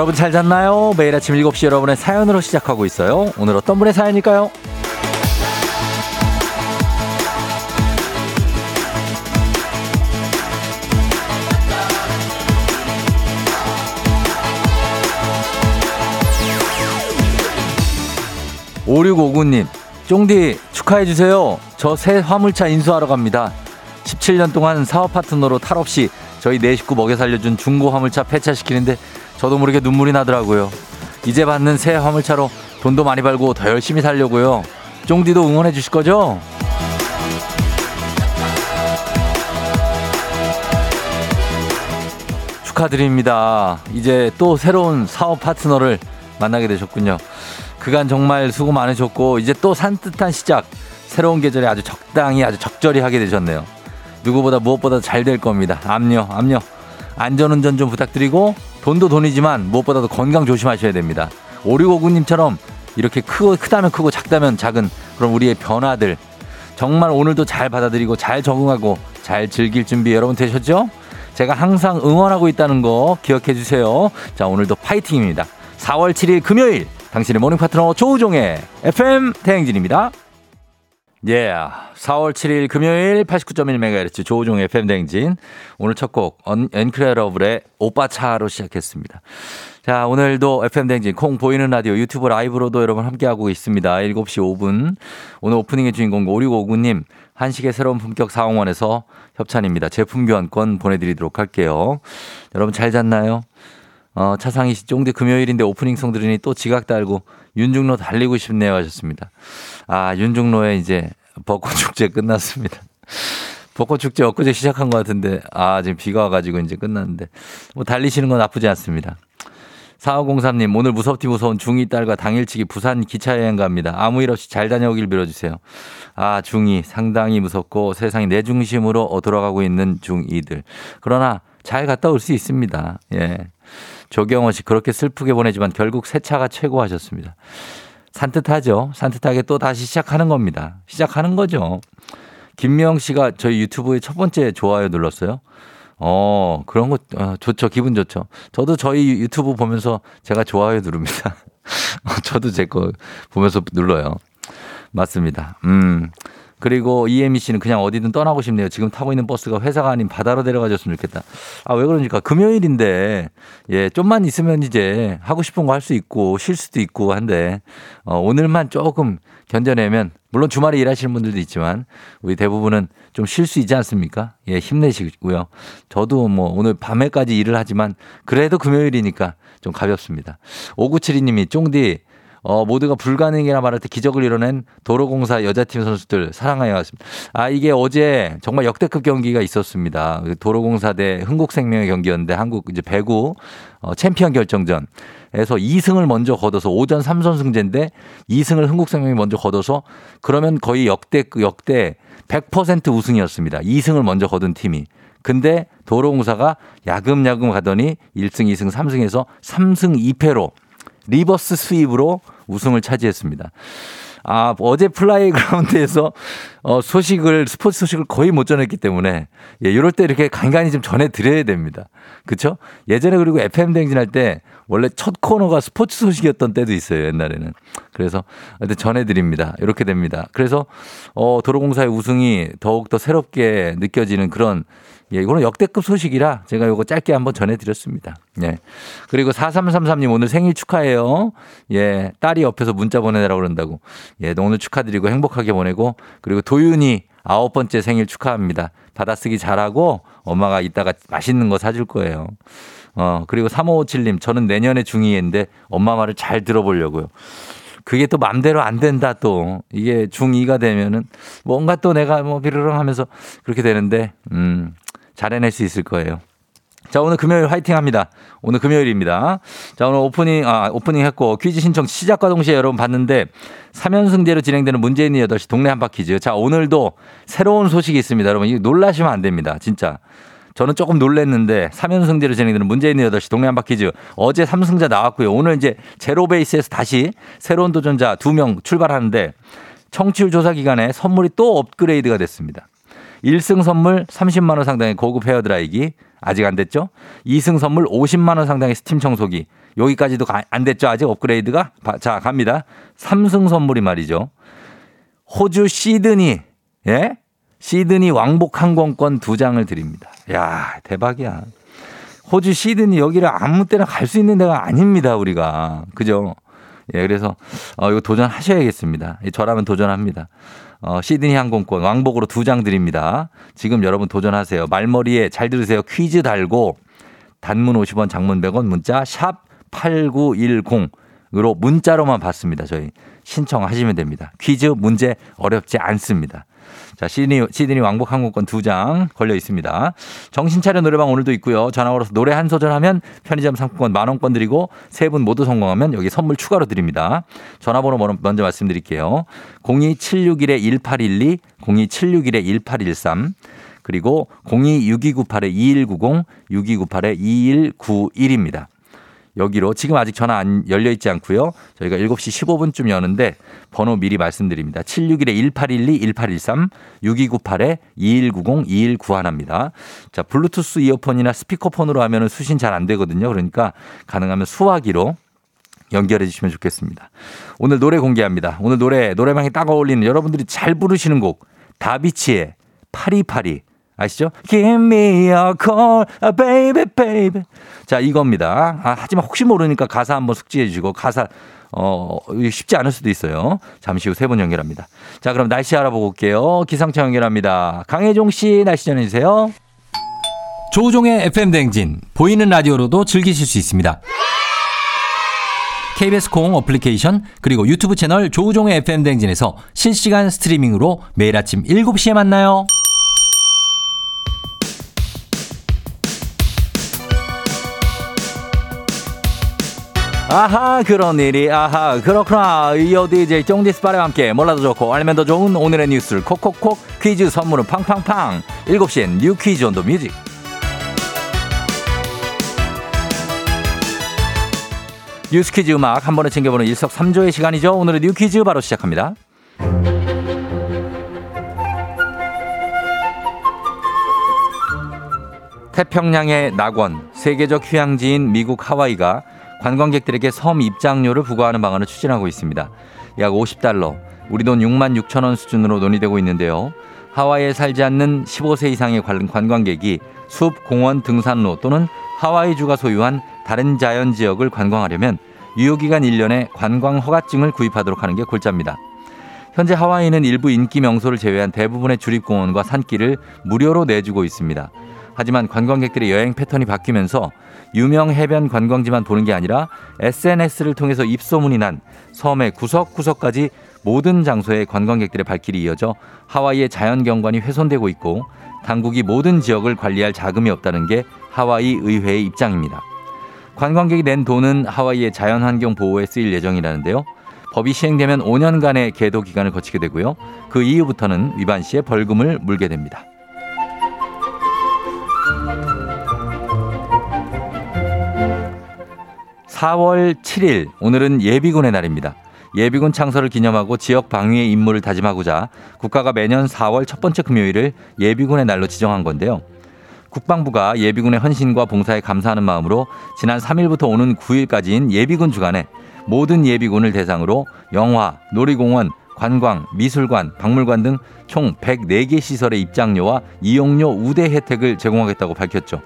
여러분 잘 잤나요? 매일 아침 7시 여러분의 사연으로 시작하고 있어요. 오늘 어떤 분의 사연일까요? 5659님, 쫑디 축하해주세요. 저 새 화물차 인수하러 갑니다. 17년 동안 사업 파트너로 탈 없이 저희 네 식구 먹여 살려준 중고 화물차 폐차시키는데 저도 모르게 눈물이 나더라고요. 이제 받는 새 화물차로 돈도 많이 벌고 더 열심히 살려고요. 쫑디도 응원해 주실 거죠? 축하드립니다. 이제 또 새로운 사업 파트너를 만나게 되셨군요. 그간 정말 수고 많으셨고 이제 또 산뜻한 시작 새로운 계절에 아주 적당히 아주 적절히 하게 되셨네요. 누구보다 무엇보다 잘 될 겁니다. 압력, 압력. 안전운전 좀 부탁드리고 돈도 돈이지만 무엇보다도 건강 조심하셔야 됩니다. 5659님처럼 이렇게 크고 크다면 크고 작다면 작은 그런 우리의 변화들 정말 오늘도 잘 받아들이고 잘 적응하고 잘 즐길 준비 여러분 되셨죠? 제가 항상 응원하고 있다는 거 기억해 주세요. 자, 오늘도 파이팅입니다. 4월 7일 금요일 당신의 모닝 파트너 조우종의 FM 대행진입니다. 예, yeah. 4월 7일 금요일 89.1MHz 조우종의 FM 대행진. 오늘 첫 곡, 엔크레러블의 오빠차로 시작했습니다. 자, 오늘도 FM 대행진 콩 보이는 라디오 유튜브 라이브로도 여러분 함께하고 있습니다. 7시 5분. 오늘 오프닝의 주인공 5659님, 한식의 새로운 품격 사홍원에서 협찬입니다. 제품 교환권 보내드리도록 할게요. 여러분 잘 잤나요? 어, 차상희 씨, 쫑디 금요일인데 오프닝 송 들으니 또 지각 달고 윤중로 달리고 싶네요 하셨습니다. 아, 윤중로에 이제 벚꽃 축제 끝났습니다. 벚꽃 축제 엊그제 시작한 것 같은데, 아, 지금 비가 와가지고 이제 끝났는데, 뭐 달리시는 건 나쁘지 않습니다. 4503님, 오늘 무섭디 무서운 중2 딸과 당일치기 부산 기차여행 갑니다. 아무 일 없이 잘 다녀오길 빌어주세요. 아, 중2 상당히 무섭고 세상이 내 중심으로 돌아가고 있는 중2들. 그러나 잘 갔다 올 수 있습니다. 예. 조경호 씨 그렇게 슬프게 보내지만 결국 새 차가 최고 하셨습니다. 산뜻하죠. 산뜻하게 또 다시 시작하는 겁니다. 시작하는 거죠. 김명 씨가 저희 유튜브에 첫 번째 좋아요 눌렀어요. 어, 그런 거 어, 좋죠. 기분 좋죠. 저도 저희 유튜브 보면서 제가 좋아요 누릅니다. 저도 제 거 보면서 눌러요. 맞습니다. 음. 그리고 이혜미 씨는 그냥 어디든 떠나고 싶네요. 지금 타고 있는 버스가 회사가 아닌 바다로 데려가 줬으면 좋겠다. 아, 왜 그러니까 금요일인데, 예, 좀만 있으면 이제 하고 싶은 거 할 수 있고, 쉴 수도 있고 한데, 어, 오늘만 조금 견뎌내면, 물론 주말에 일하시는 분들도 있지만, 우리 대부분은 좀 쉴 수 있지 않습니까? 예, 힘내시고요. 저도 뭐 오늘 밤에까지 일을 하지만, 그래도 금요일이니까 좀 가볍습니다. 5972님이 쫑디, 어, 모두가 불가능이라 말할 때 기적을 이뤄낸 도로공사 여자팀 선수들 사랑하여 왔습니다. 아, 이게 어제 정말 역대급 경기가 있었습니다. 도로공사 대 흥국생명의 경기였는데 한국 이제 배구 어, 챔피언 결정전. 에서 2승을 먼저 거둬서 오전 3선승제인데 2승을 흥국생명이 먼저 거둬서 그러면 거의 역대 역대 100% 우승이었습니다. 2승을 먼저 거둔 팀이. 근데 도로공사가 야금야금 가더니 1승, 2승, 3승에서 3승 2패로 reverse sweep으로 우승을 차지했습니다. 아, 어제 플레이그라운드에서 어, 소식을, 스포츠 소식을 거의 못 전했기 때문에, 예, 이럴 때 이렇게 간간히 좀 전해드려야 됩니다. 그쵸? 예전에 그리고 FM 댕진 할 때 원래 첫 코너가 스포츠 소식이었던 때도 있어요, 옛날에는. 그래서 전해드립니다. 이렇게 됩니다. 그래서, 어, 도로공사의 우승이 더욱더 새롭게 느껴지는 그런 예, 이거는 역대급 소식이라 제가 이거 짧게 한번 전해드렸습니다. 예. 그리고 4333님 오늘 생일 축하해요. 예, 딸이 옆에서 문자 보내라고 그런다고. 예, 오늘 축하드리고 행복하게 보내고 그리고 도윤이 아홉 번째 생일 축하합니다. 받아쓰기 잘하고 엄마가 이따가 맛있는 거 사줄 거예요. 어, 그리고 3557님 저는 내년에 중2인데 엄마 말을 잘 들어보려고요. 그게 또 맘대로 안 된다 또. 이게 중2가 되면은 뭔가 또 내가 뭐 비르릉 하면서 그렇게 되는데, 음, 잘 해낼 수 있을 거예요. 자, 오늘 금요일 화이팅 합니다. 오늘 금요일입니다. 자, 오늘 오프닝, 아, 오프닝 했고, 퀴즈 신청 시작과 동시에 여러분 봤는데, 3연승제로 진행되는 문재인 8시 동네 한바 퀴즈. 자, 오늘도 새로운 소식이 있습니다. 여러분, 이거 놀라시면 안 됩니다. 진짜. 저는 조금 놀랬는데 3연승제로 진행되는 문재인 8시 동네 한바 퀴즈. 어제 3승자 나왔고요. 오늘 이제 제로 베이스에서 다시 새로운 도전자 2명 출발하는데, 청취율 조사 기간에 선물이 또 업그레이드가 됐습니다. 1승 선물 30만 원 상당의 고급 헤어 드라이기, 아직 안 됐죠? 2승 선물 50만 원 상당의 스팀 청소기. 여기까지도 안 됐죠? 아직 업그레이드가? 자, 갑니다. 3승 선물이 말이죠. 호주 시드니, 예? 시드니 왕복 항공권 두 장을 드립니다. 야, 대박이야. 호주 시드니 여기를 아무 때나 갈 수 있는 데가 아닙니다, 우리가. 그죠? 예, 그래서 어, 이거 도전하셔야겠습니다. 저라면 도전합니다. 어, 시드니 항공권 왕복으로 두 장 드립니다. 지금 여러분 도전하세요. 말머리에 잘 들으세요. 퀴즈 달고 단문 50원, 장문 100원 문자 샵 8910으로 문자로만 받습니다. 저희 신청하시면 됩니다. 퀴즈 문제 어렵지 않습니다. 자, 시드니, 시드니 왕복 항공권 두 장 걸려 있습니다. 정신차려 노래방 오늘도 있고요. 전화 걸어서 노래 한 소절 하면 편의점 상품권 만원권 드리고 세 분 모두 성공하면 여기 선물 추가로 드립니다. 전화번호 먼저 말씀드릴게요. 02761-1812, 02761-1813, 그리고 026298-2190, 6298-2191입니다. 여기로 지금 아직 전화 안 열려 있지 않고요. 저희가 7시 15분쯤 여는데 번호 미리 말씀드립니다. 761-1812-1813 6298-2190-2191입니다. 자, 블루투스 이어폰이나 스피커폰으로 하면 수신 잘 안 되거든요. 그러니까 가능하면 수화기로 연결해 주시면 좋겠습니다. 오늘 노래 공개합니다. 오늘 노래 노래방에 딱 어울리는 여러분들이 잘 부르시는 곡 다비치의 파리파리 아시죠? Give me a call, baby, baby. 자, 이겁니다. 아, 하지만 혹시 모르니까 가사 한번 숙지해 주시고 가사 어, 쉽지 않을 수도 있어요. 잠시 후세분 연결합니다. 자, 그럼 날씨 알아보고 올게요. 기상청 연결합니다. 강혜종 씨 날씨 전해주세요. 조우종의 FM 댕진 보이는 라디오로도 즐기실 수 있습니다. KBS 콩 어플리케이션 그리고 유튜브 채널 조우종의 FM 댕진에서 실시간 스트리밍으로 매일 아침 7시에 만나요. 아하 그런 일이 아하 그렇구나. 이어 DJ 쫑디스파레와 함께 몰라도 좋고 알면 더 좋은 오늘의 뉴스를 콕콕콕 퀴즈 선물은 팡팡팡. 7시엔 New Quiz on the Music. 뉴스 퀴즈 음악 한 번에 챙겨보는 일석삼조의 시간이죠. 오늘의 뉴 퀴즈 바로 시작합니다. 태평양의 낙원 세계적 휴양지인 미국 하와이가 관광객들에게 섬 입장료를 부과하는 방안을 추진하고 있습니다. 약 50달러, 우리 돈 6만 6천 원 수준으로 논의되고 있는데요. 하와이에 살지 않는 15세 이상의 관광객이 숲, 공원, 등산로 또는 하와이주가 소유한 다른 자연 지역을 관광하려면 유효기간 1년에 관광 허가증을 구입하도록 하는 게 골자입니다. 현재 하와이는 일부 인기 명소를 제외한 대부분의 주립공원과 산길을 무료로 내주고 있습니다. 하지만 관광객들의 여행 패턴이 바뀌면서 유명 해변 관광지만 보는 게 아니라 SNS를 통해서 입소문이 난 섬의 구석구석까지 모든 장소에 관광객들의 발길이 이어져 하와이의 자연 경관이 훼손되고 있고 당국이 모든 지역을 관리할 자금이 없다는 게 하와이 의회의 입장입니다. 관광객이 낸 돈은 하와이의 자연환경 보호에 쓰일 예정이라는데요. 법이 시행되면 5년간의 계도 기간을 거치게 되고요. 그 이후부터는 위반 시에 벌금을 물게 됩니다. 4월 7일 오늘은 예비군의 날입니다. 예비군 창설을 기념하고 지역 방위의 임무를 다짐하고자 국가가 매년 4월 첫 번째 금요일을 예비군의 날로 지정한 건데요. 국방부가 예비군의 헌신과 봉사에 감사하는 마음으로 지난 3일부터 오는 9일까지인 예비군 주간에 모든 예비군을 대상으로 영화, 놀이공원, 관광, 미술관, 박물관 등 총 104개 시설의 입장료와 이용료 우대 혜택을 제공하겠다고 밝혔죠.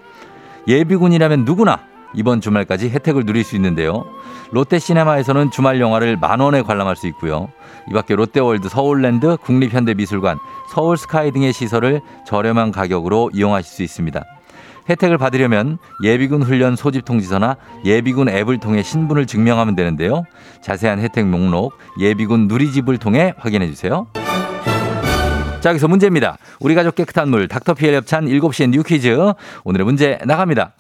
예비군이라면 누구나 이번 주말까지 혜택을 누릴 수 있는데요. 롯데시네마에서는 주말 영화를 만 원에 관람할 수 있고요. 이 밖에 롯데월드, 서울랜드, 국립현대미술관, 서울스카이 등의 시설을 저렴한 가격으로 이용하실 수 있습니다. 혜택을 받으려면 예비군 훈련 소집 통지서나 예비군 앱을 통해 신분을 증명하면 되는데요. 자세한 혜택 목록 예비군 누리집을 통해 확인해 주세요. 자, 여기서 문제입니다. 우리 가족 깨끗한 물 닥터피엘 협찬 7시엔 뉴 퀴즈. 오늘의 문제 나갑니다.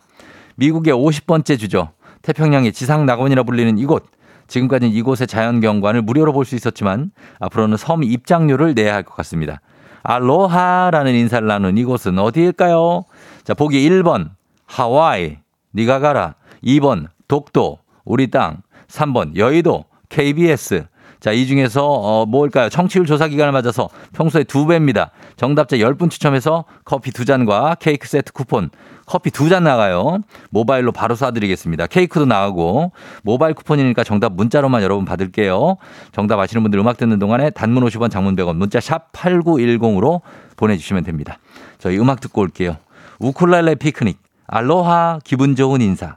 미국의 50번째 주죠. 태평양의 지상 낙원이라 불리는 이곳. 지금까지는 이곳의 자연 경관을 무료로 볼 수 있었지만 앞으로는 섬 입장료를 내야 할 것 같습니다. 알로하라는 인사를 나눈 이곳은 어디일까요? 자, 보기 1번 하와이 니가 가라. 2번 독도 우리 땅. 3번 여의도 KBS. 자, 이 중에서 어, 뭘까요? 청취율 조사 기간을 맞아서 평소에 두 배입니다. 정답자 10분 추첨해서 커피 두 잔과 케이크 세트 쿠폰 커피 두 잔 나가요. 모바일로 바로 쏴드리겠습니다. 케이크도 나가고 모바일 쿠폰이니까 정답 문자로만 여러분 받을게요. 정답 아시는 분들 음악 듣는 동안에 단문 50원 장문 100원 문자 샵 8910으로 보내주시면 됩니다. 저희 음악 듣고 올게요. 우쿨렐레 피크닉 알로하 기분 좋은 인사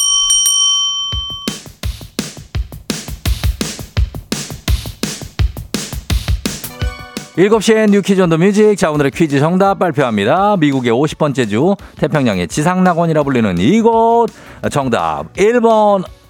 7시에 You Quiz on the Music. 자, 오늘의 퀴즈 정답 발표합니다. 미국의 50번째 주, 태평양의 지상낙원이라 불리는 이곳. 정답 1번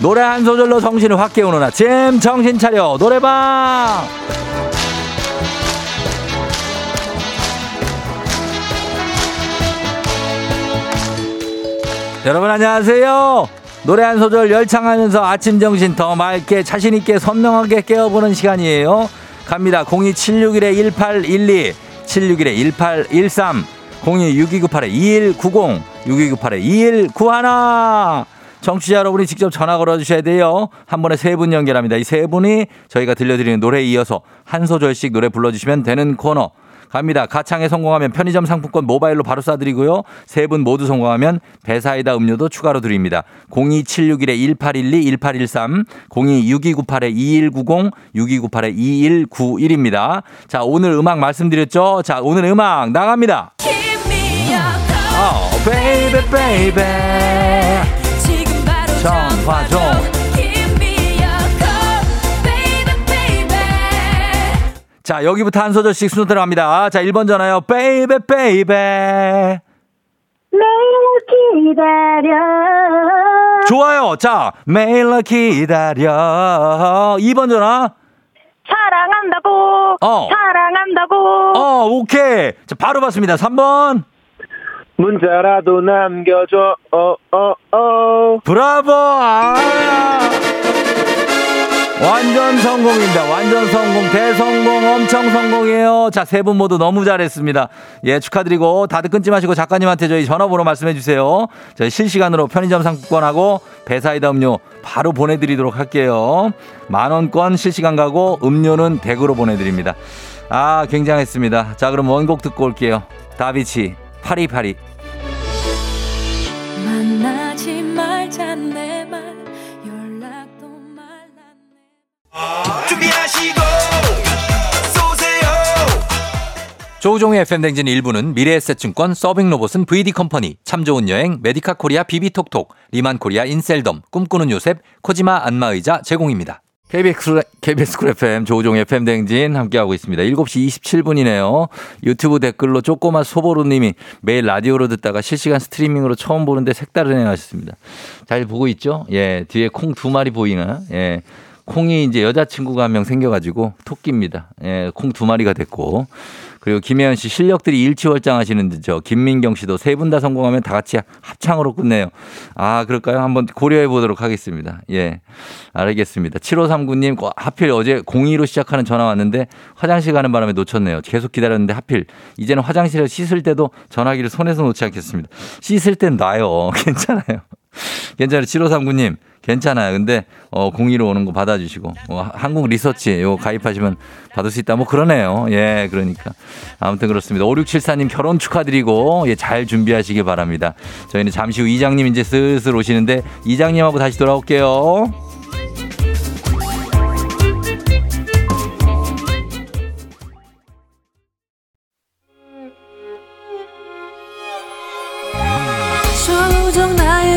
노래 한 소절로 정신을 확 깨우는 아침. 정신 차려. 노래방. 여러분 안녕하세요. 노래 한 소절 열창하면서 아침 정신 더 맑게 자신 있게 선명하게 깨워보는 시간이에요. 갑니다. 02761-1812 761-1813 026298-2190 6298-2191 정취자 여러분이 직접 전화 걸어주셔야 돼요. 한 번에 세 분 연결합니다. 이 세 분이 저희가 들려드리는 노래에 이어서 한 소절씩 노래 불러주시면 되는 코너. 갑니다. 가창에 성공하면 편의점 상품권 모바일로 바로 쏴드리고요. 세 분 모두 성공하면 배사이다 음료도 추가로 드립니다. 02761-1812, 1813, 026298-2190, 6298-2191입니다. 자, 오늘 음악 말씀드렸죠? 자, 오늘 음악 나갑니다. 어, 베이 정화종 자 여기부터 한 소절씩 순서 들어갑니다 자 1번 전화요 베이베 베이베 매일 기다려 좋아요 자 매일 기다려 2번 전화 사랑한다고. 어. 사랑한다고. 어, 오케이. 자, 바로 봤습니다. 3번. 문자라도 남겨줘. 어, 어, 어. 브라보! 아! 완전 성공입니다. 완전 성공, 대성공, 엄청 성공이에요. 자, 세 분 모두 너무 잘했습니다. 예, 축하드리고 다들 끊지 마시고 작가님한테 저희 전화번호 말씀해 주세요. 저희 실시간으로 편의점 상품권하고 배사이다 음료 바로 보내드리도록 할게요. 만원권 실시간 가고 음료는 댁으로 보내드립니다. 아, 굉장했습니다. 자, 그럼 원곡 듣고 올게요. 다비치, 팔이팔이. 말자 내 말 연락도 말랐네. 준비하시고 쏘세요. 조우종의 FM댕진 일부는 미래에셋증권 서빙로봇은 VD컴퍼니 참 좋은 여행 메디카 코리아 비비톡톡 리만 코리아 인셀덤 꿈꾸는 요셉 코지마 안마의자 제공입니다. KBS, KBS 쿨 FM 조우종 FM 댕진 함께하고 있습니다. 7시 27분이네요. 유튜브 댓글로 쪼꼬마 소보루님이 매일 라디오로 듣다가 실시간 스트리밍으로 처음 보는데 색다르네 하셨습니다. 잘 보고 있죠? 예, 뒤에 콩 두 마리 보이나? 예. 콩이 이제 여자친구가 한 명 생겨가지고 토끼입니다. 예, 콩 두 마리가 됐고. 그리고 김혜연 씨 실력들이 일취월장하시는데 저 김민경 씨도 세 분 다 성공하면 다 같이 합창으로 끝내요. 아 그럴까요? 한번 고려해 보도록 하겠습니다. 예, 알겠습니다. 7539님 하필 어제 02로 시작하는 전화 왔는데 화장실 가는 바람에 놓쳤네요. 계속 기다렸는데 하필 이제는 화장실에 씻을 때도 전화기를 손에서 놓지 않겠습니다. 씻을 땐 나요. 괜찮아요. 괜찮아요. 7539님. 괜찮아요. 근데 어, 공의로 오는 거 받아주시고 어, 한국 리서치 요 가입하시면 받을 수 있다. 뭐 그러네요. 예, 그러니까 아무튼 그렇습니다. 5674님 결혼 축하드리고 예, 잘 준비하시길 바랍니다. 저희는 잠시 후 이장님 이제 슬슬 오시는데 이장님하고 다시 돌아올게요.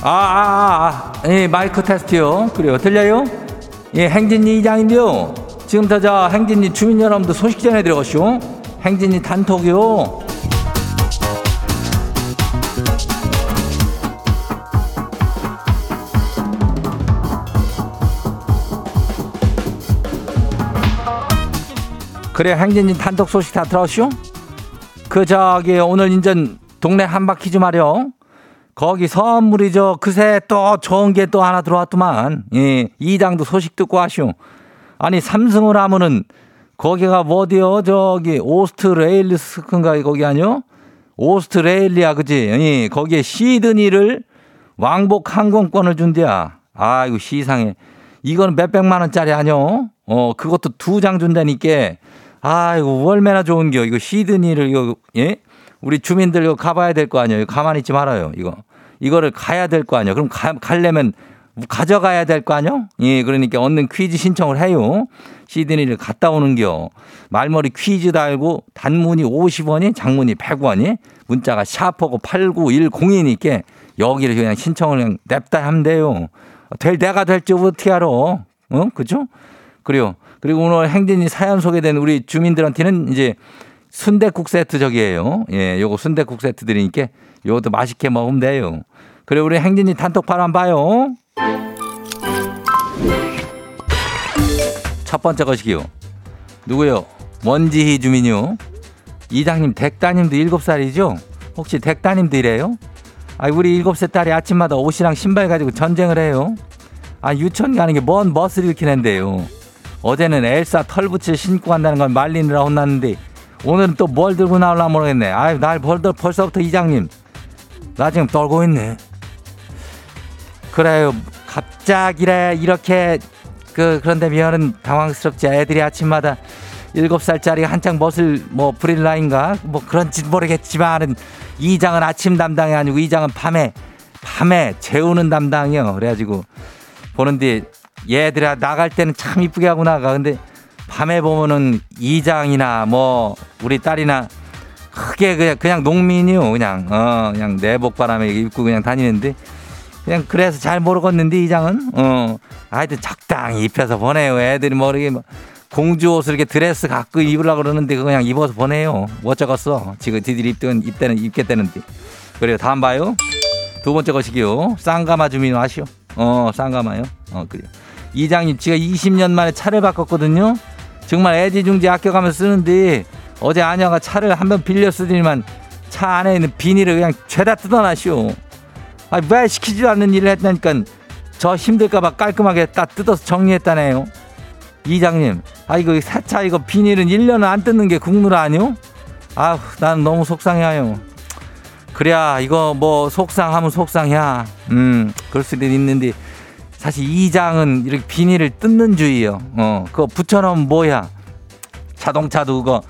아, 아, 아, 아. 예, 마이크 테스트요. 그래요. 들려요? 예, 행진이 이장인데요. 지금부터 저 행진이 주민 여러분들 소식 전해드려오시오. 행진이 단톡이요. 그래, 행진이 단톡 소식 다 들었쇼? 그, 저기, 오늘 인전 동네 한 바퀴 좀 하려. 거기 선물이 저 그새 또 좋은 게 또 하나 들어왔더만. 예, 이장도 소식 듣고 하시오. 아니 삼성을 하면은 거기가 뭐 어디요? 저기 오스트레일리스인가 거기 아니요? 오스트레일리아 그지? 예, 거기에 시드니를 왕복 항공권을 준대야. 아이고 시상해. 이거는 몇백만 원짜리 아니요? 어 그것도 두 장 준다니까. 아이고 얼마나 좋은겨. 이거 시드니를 이거 예? 우리 주민들 이거 가봐야 될 거 아니에요. 가만히 있지 말아요. 이거. 이거를 가야 될 거 아니야. 그럼 가, 가려면 가져가야 될 거 아니요? 예, 그러니까 얻는 퀴즈 신청을 해요. 시드니를 갔다 오는겨. 말머리 퀴즈 달고 단문이 50원이 장문이 100원이 문자가 샤퍼고 89102니까 여기를 그냥 신청을 그냥 냅다 하면 돼요. 될 내가 될지 어떻게 알아? 어? 그죠? 그래요. 그리고 오늘 행진이 사연 소개된 우리 주민들한테는 이제 순대국 세트 저기에요. 예, 요거 순대국 세트 드리니까 요것도 맛있게 먹으면 돼요. 그래 우리 행진이 단톡방 한번 봐요. 첫 번째 것이기요. 누구요? 원지희 주민요. 이장님 댁따님도 일곱 살이죠? 혹시 댁따님도 이래요? 아, 우리 일곱 살 딸이 아침마다 옷이랑 신발 가지고 전쟁을 해요. 아, 유치원 가는 게 뭔 멋을 일으키는데요. 어제는 엘사 털붙일 신고 간다는 걸 말리느라 혼났는데 오늘은 또 뭘 들고 나올라 모르겠네. 아유, 날 벌써, 벌써부터 이장님. 나 지금 떨고 있네. 그래요. 갑자기래 이렇게 그 그런데 미안은 당황스럽지. 애들이 아침마다 일곱 살짜리 한창 멋을 뭐 부릴 나인가 뭐 그런지 모르겠지만은 이장은 아침 담당이 아니고 이장은 밤에 밤에 재우는 담당이요. 그래가지고 보는데 얘들아 나갈 때는 참 이쁘게 하고 나가. 근데 밤에 보면은 이장이나 뭐 우리 딸이나 크게 그냥 그냥 농민이요 그냥. 어 그냥 내복 바람에 입고 그냥 다니는데 그냥 그래서 잘 모르겠는데 이장은? 어. 하여튼 적당히 입혀서 보내요. 애들이 모르게 뭐 공주 옷을 이렇게 드레스 갖고 입으려고 그러는데 그거 그냥 입어서 보내요. 뭐 어쩌겠어. 지금 디들이 입든 입대는 입겠다는데. 그래요. 다음 봐요. 두 번째 것이기요. 쌍가마 주민 아시오. 어 쌍가마요. 어 그래요. 이장님 제가 20년 만에 차를 바꿨거든요 정말 애지중지 아껴가면서 쓰는데 어제 아녀가 차를 한 번 빌려 쓰더니만 차 안에 있는 비닐을 그냥 죄다 뜯어놔시오. 아, 왜 시키지도 않는 일을 했다니까 저 힘들까봐 깔끔하게 딱 뜯어서 정리했다네요. 이장님, 아, 이거 새차 이거 비닐은 1년은 안 뜯는 게 국물 아니오? 아우, 난 너무 속상해요. 그래야 이거 뭐 속상하면 속상해. 음, 그럴 수도 있는데 사실 이 장은 이렇게 비닐을 뜯는 주의요. 어, 그거 붙여놓으면 뭐야? 자동차도 그거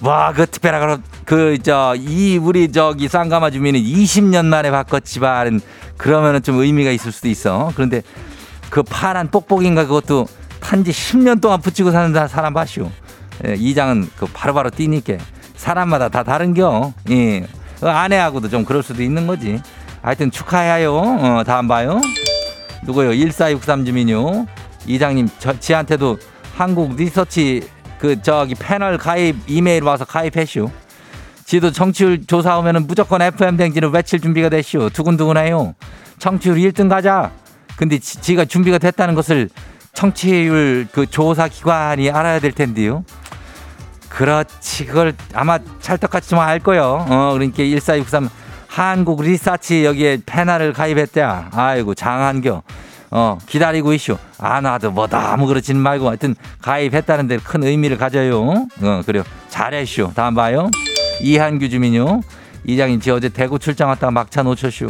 와, 그 특별한 그, 저, 이, 우리 저기 쌍가마 주민은 20년 만에 바꿨지만 그러면은 좀 의미가 있을 수도 있어. 그런데 그 파란 뽁뽁인가 그것도 탄지 10년 동안 붙이고 사는 사람 봐시오. 예, 이 장은 그 바로바로 뛰니까 사람마다 다 다른겨. 예. 그 아내하고도 좀 그럴 수도 있는 거지. 하여튼 축하해요. 어, 다음 봐요. 누구요? 1463 주민요. 이장님, 저, 지한테도 한국 리서치 그 저기 패널 가입 이메일 와서 가입했슈. 지도 청취율 조사 오면은 무조건 FM 댕지를 외칠 준비가 됐슈. 두근두근해요. 청취율 1등 가자. 근데 지, 가 준비가 됐다는 것을 청취율 그 조사 기관이 알아야 될 텐데요. 그렇지. 그걸 아마 찰떡같이 좀 알 거요. 어, 그러니까 1463 한국 리서치 여기에 패널을 가입했대야. 아이고, 장한겨. 어, 기다리고 있슈. 아, 나도 뭐 너무 그렇지는 말고 하여튼 가입했다는 데 큰 의미를 가져요. 어, 그래요. 잘했슈. 다음 봐요. 이한규 주민요. 이장님, 지 어제 대구 출장 왔다가 막차 놓쳤슈.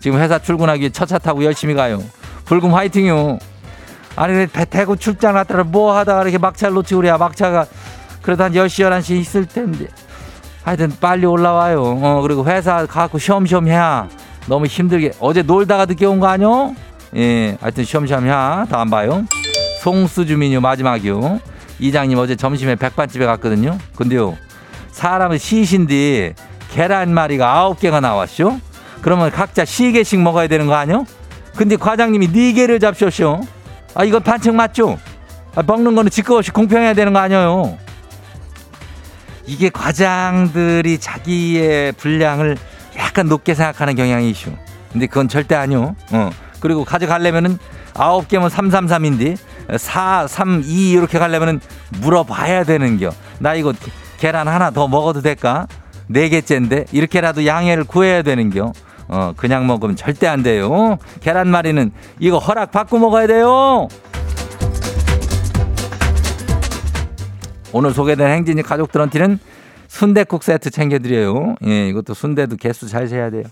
지금 회사 출근하기 위해 첫차 타고 열심히 가요. 불금 화이팅요. 아니, 대구 출장 왔다가 뭐 하다가 이렇게 막차를 놓치고 그래야 막차가 그래도 한 10시, 11시 있을 텐데. 하여튼 빨리 올라와요. 어, 그리고 회사 가고 쉬엄쉬엄 해야 너무 힘들게. 어제 놀다가 늦게 온 거 아니요? 예, 하여튼 쉬엄쉬엄 다음 봐요. 송수 주민요 마지막이요. 이장님 어제 점심에 백반집에 갔거든요. 근데요 사람은 시신데 계란 마리가 아홉 개가 나왔쇼. 그러면 각자 시 개씩 먹어야 되는 거 아니요? 근데 과장님이 네 개를 잡쇼쇼. 아 이거 반칙 맞죠? 아, 먹는 거는 지껏 없이 공평해야 되는 거 아니에요? 이게 과장들이 자기의 분량을 약간 높게 생각하는 경향이 있슈. 근데 그건 절대 아니요. 어. 그리고 가져가려면은 아홉 개면 333인데 4, 3, 2 이렇게 가려면은 물어봐야 되는겨. 나 이거 계란 하나 더 먹어도 될까? 네 개째인데 이렇게라도 양해를 구해야 되는겨. 어, 그냥 먹으면 절대 안 돼요. 계란말이는 이거 허락 받고 먹어야 돼요. 오늘 소개된 행진이 가족들한테는 순대국 세트 챙겨드려요. 예, 이것도 순대도 개수 잘 세야 돼요.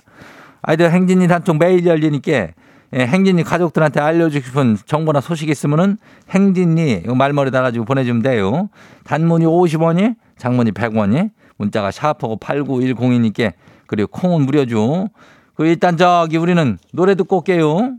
아이들 행진이 단총 매일 열리니까 예, 행진이 가족들한테 알려주고 싶은 정보나 소식 있으면은 행진이 말머리 달아주고 보내주면 돼요. 단문이 50원이, 장문이 100원이, 문자가 샤프고 8910이니까 그리고 콩은 무료죠. 그 일단 저기 우리는 노래 듣고 올게요.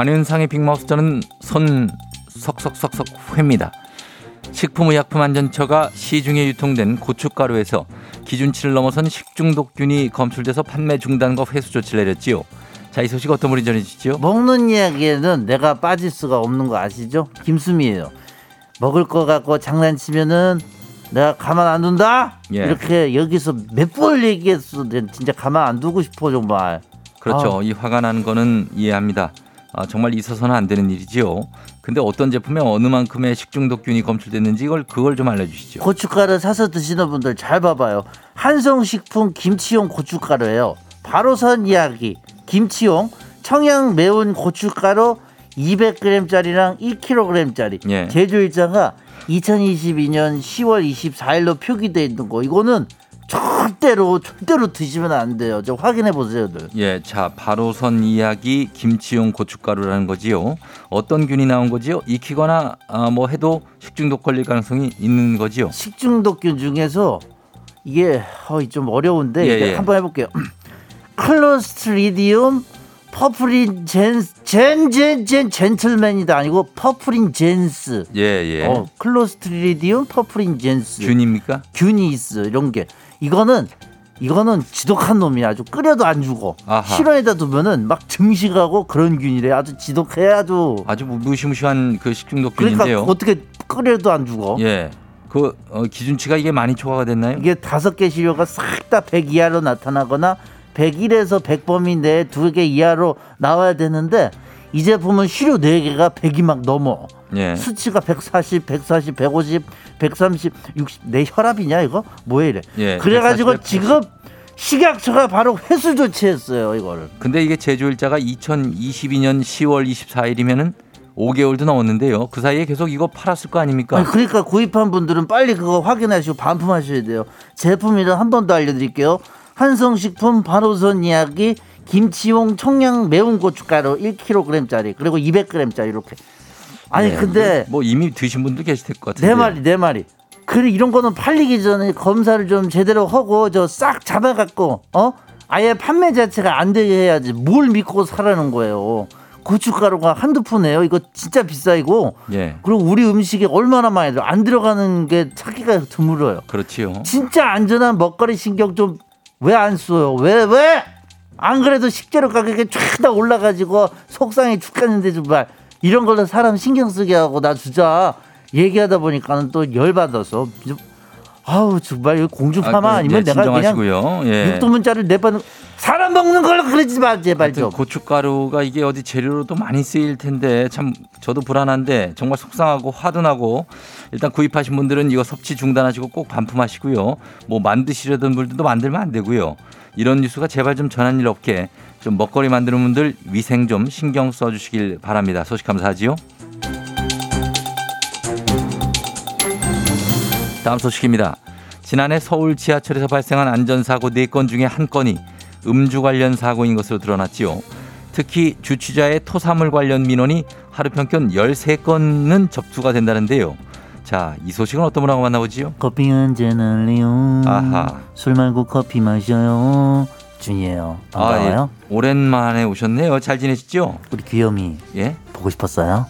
안윤상의 빅마우스 저는 손 석석석석 회입니다. 식품의약품안전처가 시중에 유통된 고춧가루에서 기준치를 넘어선 식중독균이 검출돼서 판매 중단과 회수 조치를 내렸지요. 자, 이 소식 어떤 분이 전해주시죠? 먹는 이야기에는 내가 빠질 수가 없는 거 아시죠? 김수미예요. 먹을 거 갖고 장난치면은 내가 가만 안 둔다. 예. 이렇게 여기서 몇 번 얘기했어. 난 진짜 가만 안 두고 싶어 정말. 그렇죠. 이 화가 나는 거는 이해합니다. 아, 정말 있어서는 안 되는 일이지요. 근데 어떤 제품에 어느 만큼의 식중독균이 검출됐는지 이걸 그걸 좀 알려주시죠. 고춧가루 사서 드시는 분들 잘 봐봐요. 한성식품 김치용 고춧가루예요. 바로 선 이야기. 김치용 청양 매운 고춧가루 200g짜리랑 1kg짜리. 예. 제조 일자가 2022년 10월 24일로 표기돼 있는 거. 이거는 절대로 절대로 드시면 안 돼요. 저 확인해 보세요들. 예, 자 바로선 이야기 김치용 고춧가루라는 거지요. 어떤 균이 나온 거지요? 익히거나 아, 뭐 해도 식중독 걸릴 가능성이 있는 거지요. 식중독균 중에서 이게 어, 좀 어려운데 예, 예. 한번 해볼게요. Clostridium perfrin 젠젠젠젠 젠틀맨이다 아니고 perfringens. 예, 예. 어, Clostridium perfringens. 균입니까? 균이 있어 이런 게 이거는 이거는 지독한 놈이야 아주 끓여도 안 죽어 아하. 실온에다 두면은 막 증식하고 그런 균이래 아주 지독해 아주 아주 무- 무시무시한 그 식중독 그러니까. 어떻게 끓여도 안 죽어 예. 그 어, 기준치가 이게 많이 초과가 됐나요? 이게 다섯 개 시료가 싹 다 100 이하로 나타나거나 101에서 100 범위 내에 두 개 이하로 나와야 되는데 이 제품은 시료 네 개가 100이 막 넘어. 예. 수치가 140, 140, 150, 130, 60. 내 혈압이냐 이거? 뭐야 이래. 예, 그래가지고 140, 지금 식약처가 바로 회수 조치했어요 이거를. 근데 이게 제조일자가 2022년 10월 24일이면은 5개월도 넘었는데요. 그 사이에 계속 이거 팔았을 거 아닙니까? 아니, 그러니까 구입한 분들은 빨리 그거 확인하시고 반품하셔야 돼요. 제품이라 한번 더 알려드릴게요. 한성식품 바로선 이야기 김치용 청양 매운 고춧가루 1kg짜리 그리고 200g짜리 이렇게. 아니 예, 근데 뭐 이미 드신 분도 계실 것 같은데. 내 말이 내 말이. 그래 이런 거는 팔리기 전에 검사를 좀 제대로 하고 저 싹 잡아갖고 어 아예 판매 자체가 안 되게 해야지 뭘 믿고 사라는 거예요. 고춧가루가 한두 푼이에요. 이거 진짜 비싸이고 예. 그리고 우리 음식에 얼마나 많이 들어 안 들어가는 게 찾기가 드물어요. 그렇지요. 진짜 안전한 먹거리 신경 좀 왜 안 써요? 왜 왜? 안 그래도 식재료 가격이 쫙 다 올라가지고 속상해 죽겠는데 정말 이런 걸로 사람 신경 쓰게 하고 나 진짜 얘기하다 보니까는 또 열받아서 좀 아우 정말 공중파만 그, 아, 니면 예, 내가 그냥. 예. 육두 문자를 내받는 사람 먹는 걸로 그러지 마 제발 좀. 고춧가루가 이게 어디 재료로도 많이 쓰일 텐데 참 저도 불안한데 정말 속상하고 화도 나고 일단 구입하신 분들은 이거 섭취 중단하시고 꼭 반품하시고요. 뭐 만드시려던 분들도 만들면 안 되고요. 이런 뉴스가 제발 좀 전한 일 없게 좀 먹거리 만드는 분들 위생 좀 신경 써주시길 바랍니다. 소식 감사하지요. 다음 소식입니다. 지난해 서울 지하철에서 발생한 안전사고 4건 중에 한 건이 음주 관련 사고인 것으로 드러났지요. 특히 주취자의 토사물 관련 민원이 하루 평균 13건은 접수가 된다는데요. 자, 이 소식은 어떤 분하고 만나보지요? 커피 한잔 할래요? 아하. 술 말고 커피 마셔요. 준이에요. 반가워요. 예. 오랜만에 오셨네요. 잘 지내시죠? 우리 귀염이 예? 보고 싶었어요.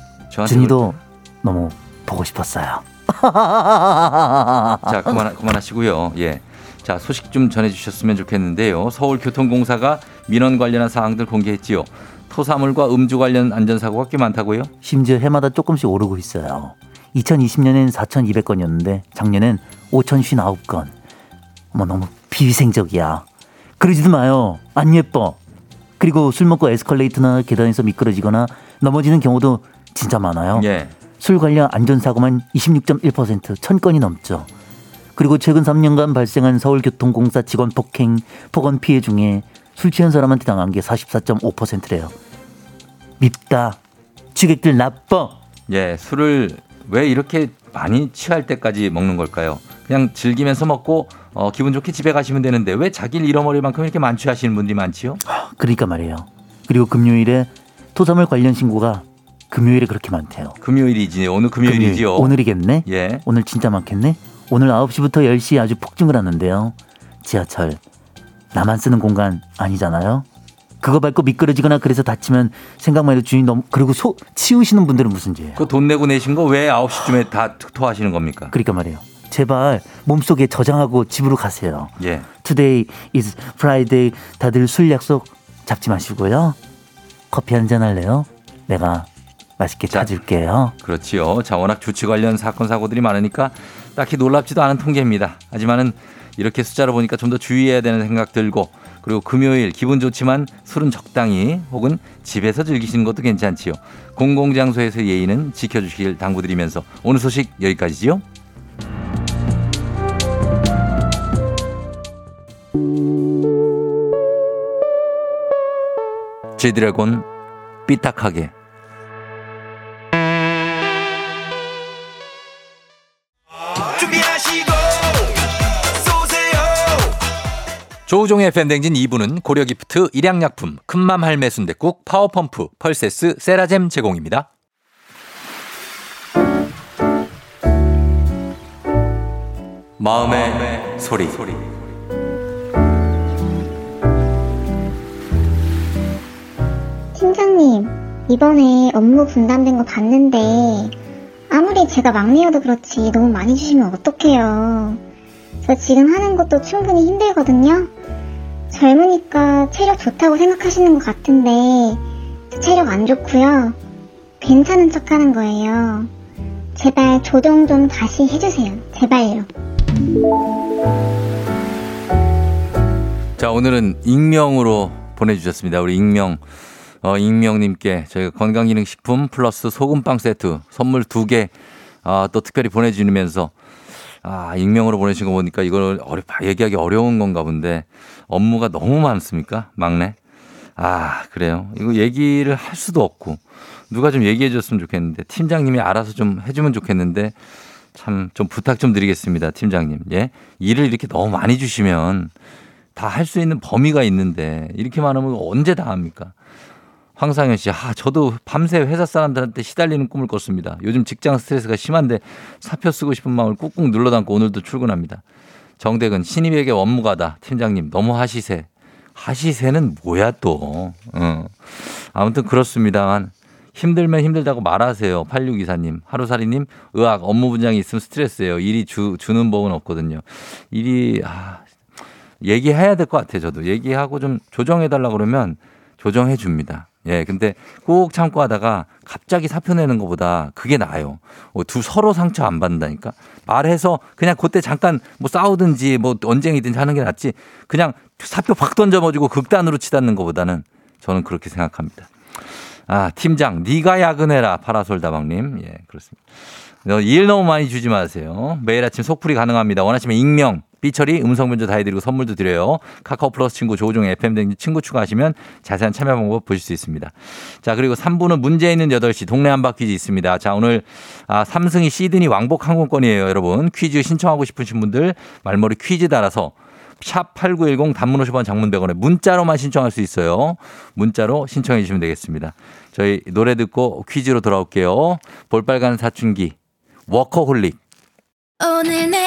준이도 너무 보고 싶었어요. 자, 그만 그만하시고요. 예. 자, 소식 좀 전해 주셨으면 좋겠는데요. 서울교통공사가 민원 관련한 사항들 공개했지요. 토사물과 음주 관련 안전사고가 꽤 많다고요? 심지어 해마다 조금씩 오르고 있어요. 2020년엔 4,200건이었는데 작년엔 5,059건. 어머 너무 비위생적이야. 그러지도 마요. 안 예뻐. 그리고 술 먹고 에스컬레이터나 계단에서 미끄러지거나 넘어지는 경우도 진짜 많아요. 예. 술 관련 안전사고만 26.1% 1000건이 넘죠. 그리고 최근 3년간 발생한 서울교통공사 직원 폭행, 폭언 피해 중에 술 취한 사람한테 당한 게 44.5%래요. 밉다. 취객들 나빠. 예, 술을 왜 이렇게 많이 취할 때까지 먹는 걸까요? 그냥 즐기면서 먹고 어, 기분 좋게 집에 가시면 되는데 왜 자기를 잃어버릴 만큼 이렇게 만취하시는 분들이 많지요? 그러니까 말이에요. 그리고 금요일에 토사물 관련 신고가 금요일에 그렇게 많대요. 금요일이지 오늘 금요일이지요. 금요일, 오늘이겠네? 예. 오늘 진짜 많겠네? 오늘 9시부터 10시 아주 폭증을 하는데요. 지하철. 나만 쓰는 공간 아니잖아요? 그거 밟고 미끄러지거나 그래서 다치면 생각만 해도 주인 너무 그리고 소 치우시는 분들은 무슨 죄예요? 그 돈 내고 내신 거 왜 9시쯤에 다 토하시는 겁니까? 그러니까 말이에요. 제발 몸속에 저장하고 집으로 가세요. 예. Today is Friday. 다들 술 약속 잡지 마시고요. 커피 한 잔 할래요? 내가 맛있게 자. 타줄게요. 그렇지요. 자, 워낙 주치 관련 사건 사고들이 많으니까 딱히 놀랍지도 않은 통계입니다. 하지만은 이렇게 숫자로 보니까 좀 더 주의해야 되는 생각 들고 그리고 금요일 기분 좋지만 술은 적당히 혹은 집에서 즐기시는 것도 괜찮지요. 공공장소에서 예의는 지켜주시길 당부드리면서 오늘 소식 여기까지지요. 제드래곤 삐딱하게 조우종의 FM댕진 2부는 고려기프트, 일양약품, 큰맘 할매 순댓국, 파워펌프, 펄세스, 세라젬 제공입니다. 마음의, 소리. 팀장 이번에 업무 분담된 거 봤는데, 아무리 제가 막내여도 그렇지 너무 많이 주시면 어떡해요. 저 지금 하는 것도 충분히 힘들거든요? 젊으니까 체력 좋다고 생각하시는 것 같은데, 저 체력 안 좋고요. 괜찮은 척 하는 거예요. 제발 조정 좀 다시 해주세요. 제발요. 자, 오늘은 익명으로 보내주셨습니다. 우리 익명. 어, 익명님께 저희가 건강기능식품 플러스 소금빵 세트 선물 두 개, 아, 또 특별히 보내주면서 아, 익명으로 보내신 거 보니까 이걸 어려, 얘기하기 어려운 건가 본데 업무가 너무 많습니까? 막내? 아, 그래요. 이거 얘기를 할 수도 없고 누가 좀 얘기해 줬으면 좋겠는데 팀장님이 알아서 좀 해주면 좋겠는데 참 좀 부탁 좀 드리겠습니다. 팀장님. 예. 일을 이렇게 너무 많이 주시면 다 할 수 있는 범위가 있는데 이렇게 많으면 언제 다 합니까? 황상현 씨, 아, 저도 밤새 회사 사람들한테 시달리는 꿈을 꿨습니다. 요즘 직장 스트레스가 심한데 사표 쓰고 싶은 마음을 꾹꾹 눌러 담고 오늘도 출근합니다. 정대근, 신입에게 업무가다. 팀장님, 너무 하시세. 하시세는 뭐야 또. 어. 아무튼 그렇습니다만 힘들면 힘들다고 말하세요. 8624님. 하루살이님, 의학, 업무 분장이 있으면 스트레스예요. 일이 주, 주는 법은 없거든요. 일이, 아, 얘기해야 될 것 같아요. 저도. 얘기하고 좀 조정해달라 그러면 조정해 줍니다. 예, 근데 꼭 참고 하다가 갑자기 사표 내는 것보다 그게 나아요. 어, 두 서로 상처 안 받는다니까. 말해서 그냥 그때 잠깐 뭐 싸우든지 뭐 언쟁이든지 하는 게 낫지. 그냥 사표 확 던져버리고 극단으로 치닫는 것보다는 저는 그렇게 생각합니다. 아, 팀장, 네가 야근해라. 파라솔 다방님. 예, 그렇습니다. 너일 너무 많이 주지 마세요. 매일 아침 속풀이 가능합니다. 원하시면 익명, 삐처리, 음성 변조 다 해드리고 선물도 드려요. 카카오 플러스 친구 조우종의 FM 댕진 친구 추가하시면 자세한 참여 방법 보실 수 있습니다. 자, 그리고 3부는 문제 있는 8시 동네 한바 퀴즈 있습니다. 자, 오늘 아, 삼승이 시드니 왕복 항공권이에요, 여러분. 퀴즈 신청하고 싶으신 분들 말머리 퀴즈 달아서 샵8910 단문 50원 장문 100원에 문자로만 신청할 수 있어요. 문자로 신청해 주시면 되겠습니다. 저희 노래 듣고 퀴즈로 돌아올게요. 볼빨간 사춘기 워커홀릭 오늘 내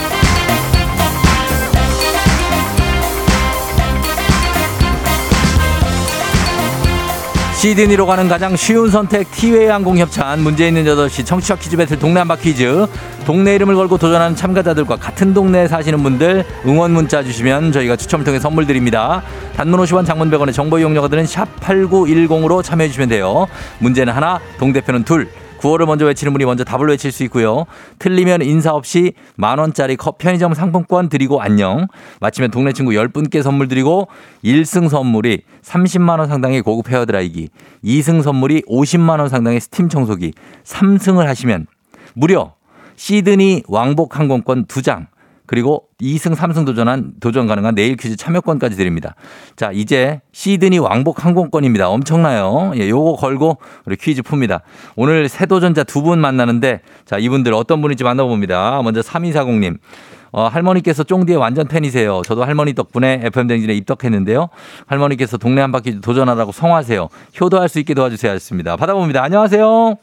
시드니로 가는 가장 쉬운 선택 티웨이 항공 협찬. 문제 있는 8시 청취자 퀴즈 배틀 동네 한바 퀴즈. 동네 이름을 걸고 도전하는 참가자들과 같은 동네에 사시는 분들 응원 문자 주시면 저희가 추첨을 통해 선물 드립니다. 단문 50원 장문 100원의 정보 이용료가 드는 샵 8910으로 참여해 주시면 돼요. 문제는 하나 동대표는 둘 구호를 먼저 외치는 분이 먼저 답을 외칠 수 있고요. 틀리면 인사 없이 만 원짜리 컵 편의점 상품권 드리고 안녕. 마치면 동네 친구 10분께 선물 드리고 1승 선물이 30만 원 상당의 고급 헤어드라이기, 2승 선물이 50만 원 상당의 스팀 청소기, 3승을 하시면 무려 시드니 왕복 항공권 2장, 그리고 2승 3승 도전한 도전 가능한 내일 퀴즈 참여권까지 드립니다. 자, 이제 시드니 왕복 항공권입니다. 엄청나요. 예, 요거 걸고 우리 퀴즈 풉니다. 오늘 새 도전자 두 분 만나는데 자, 이분들 어떤 분인지 만나봅니다. 먼저 3240님. 어, 할머니께서 쫑디의 완전 팬이세요. 저도 할머니 덕분에 FM댕진에 입덕했는데요. 할머니께서 동네 한 바퀴 도전하라고 성화하세요. 효도할 수 있게 도와주세요. 하셨습니다. 받아봅니다. 안녕하세요.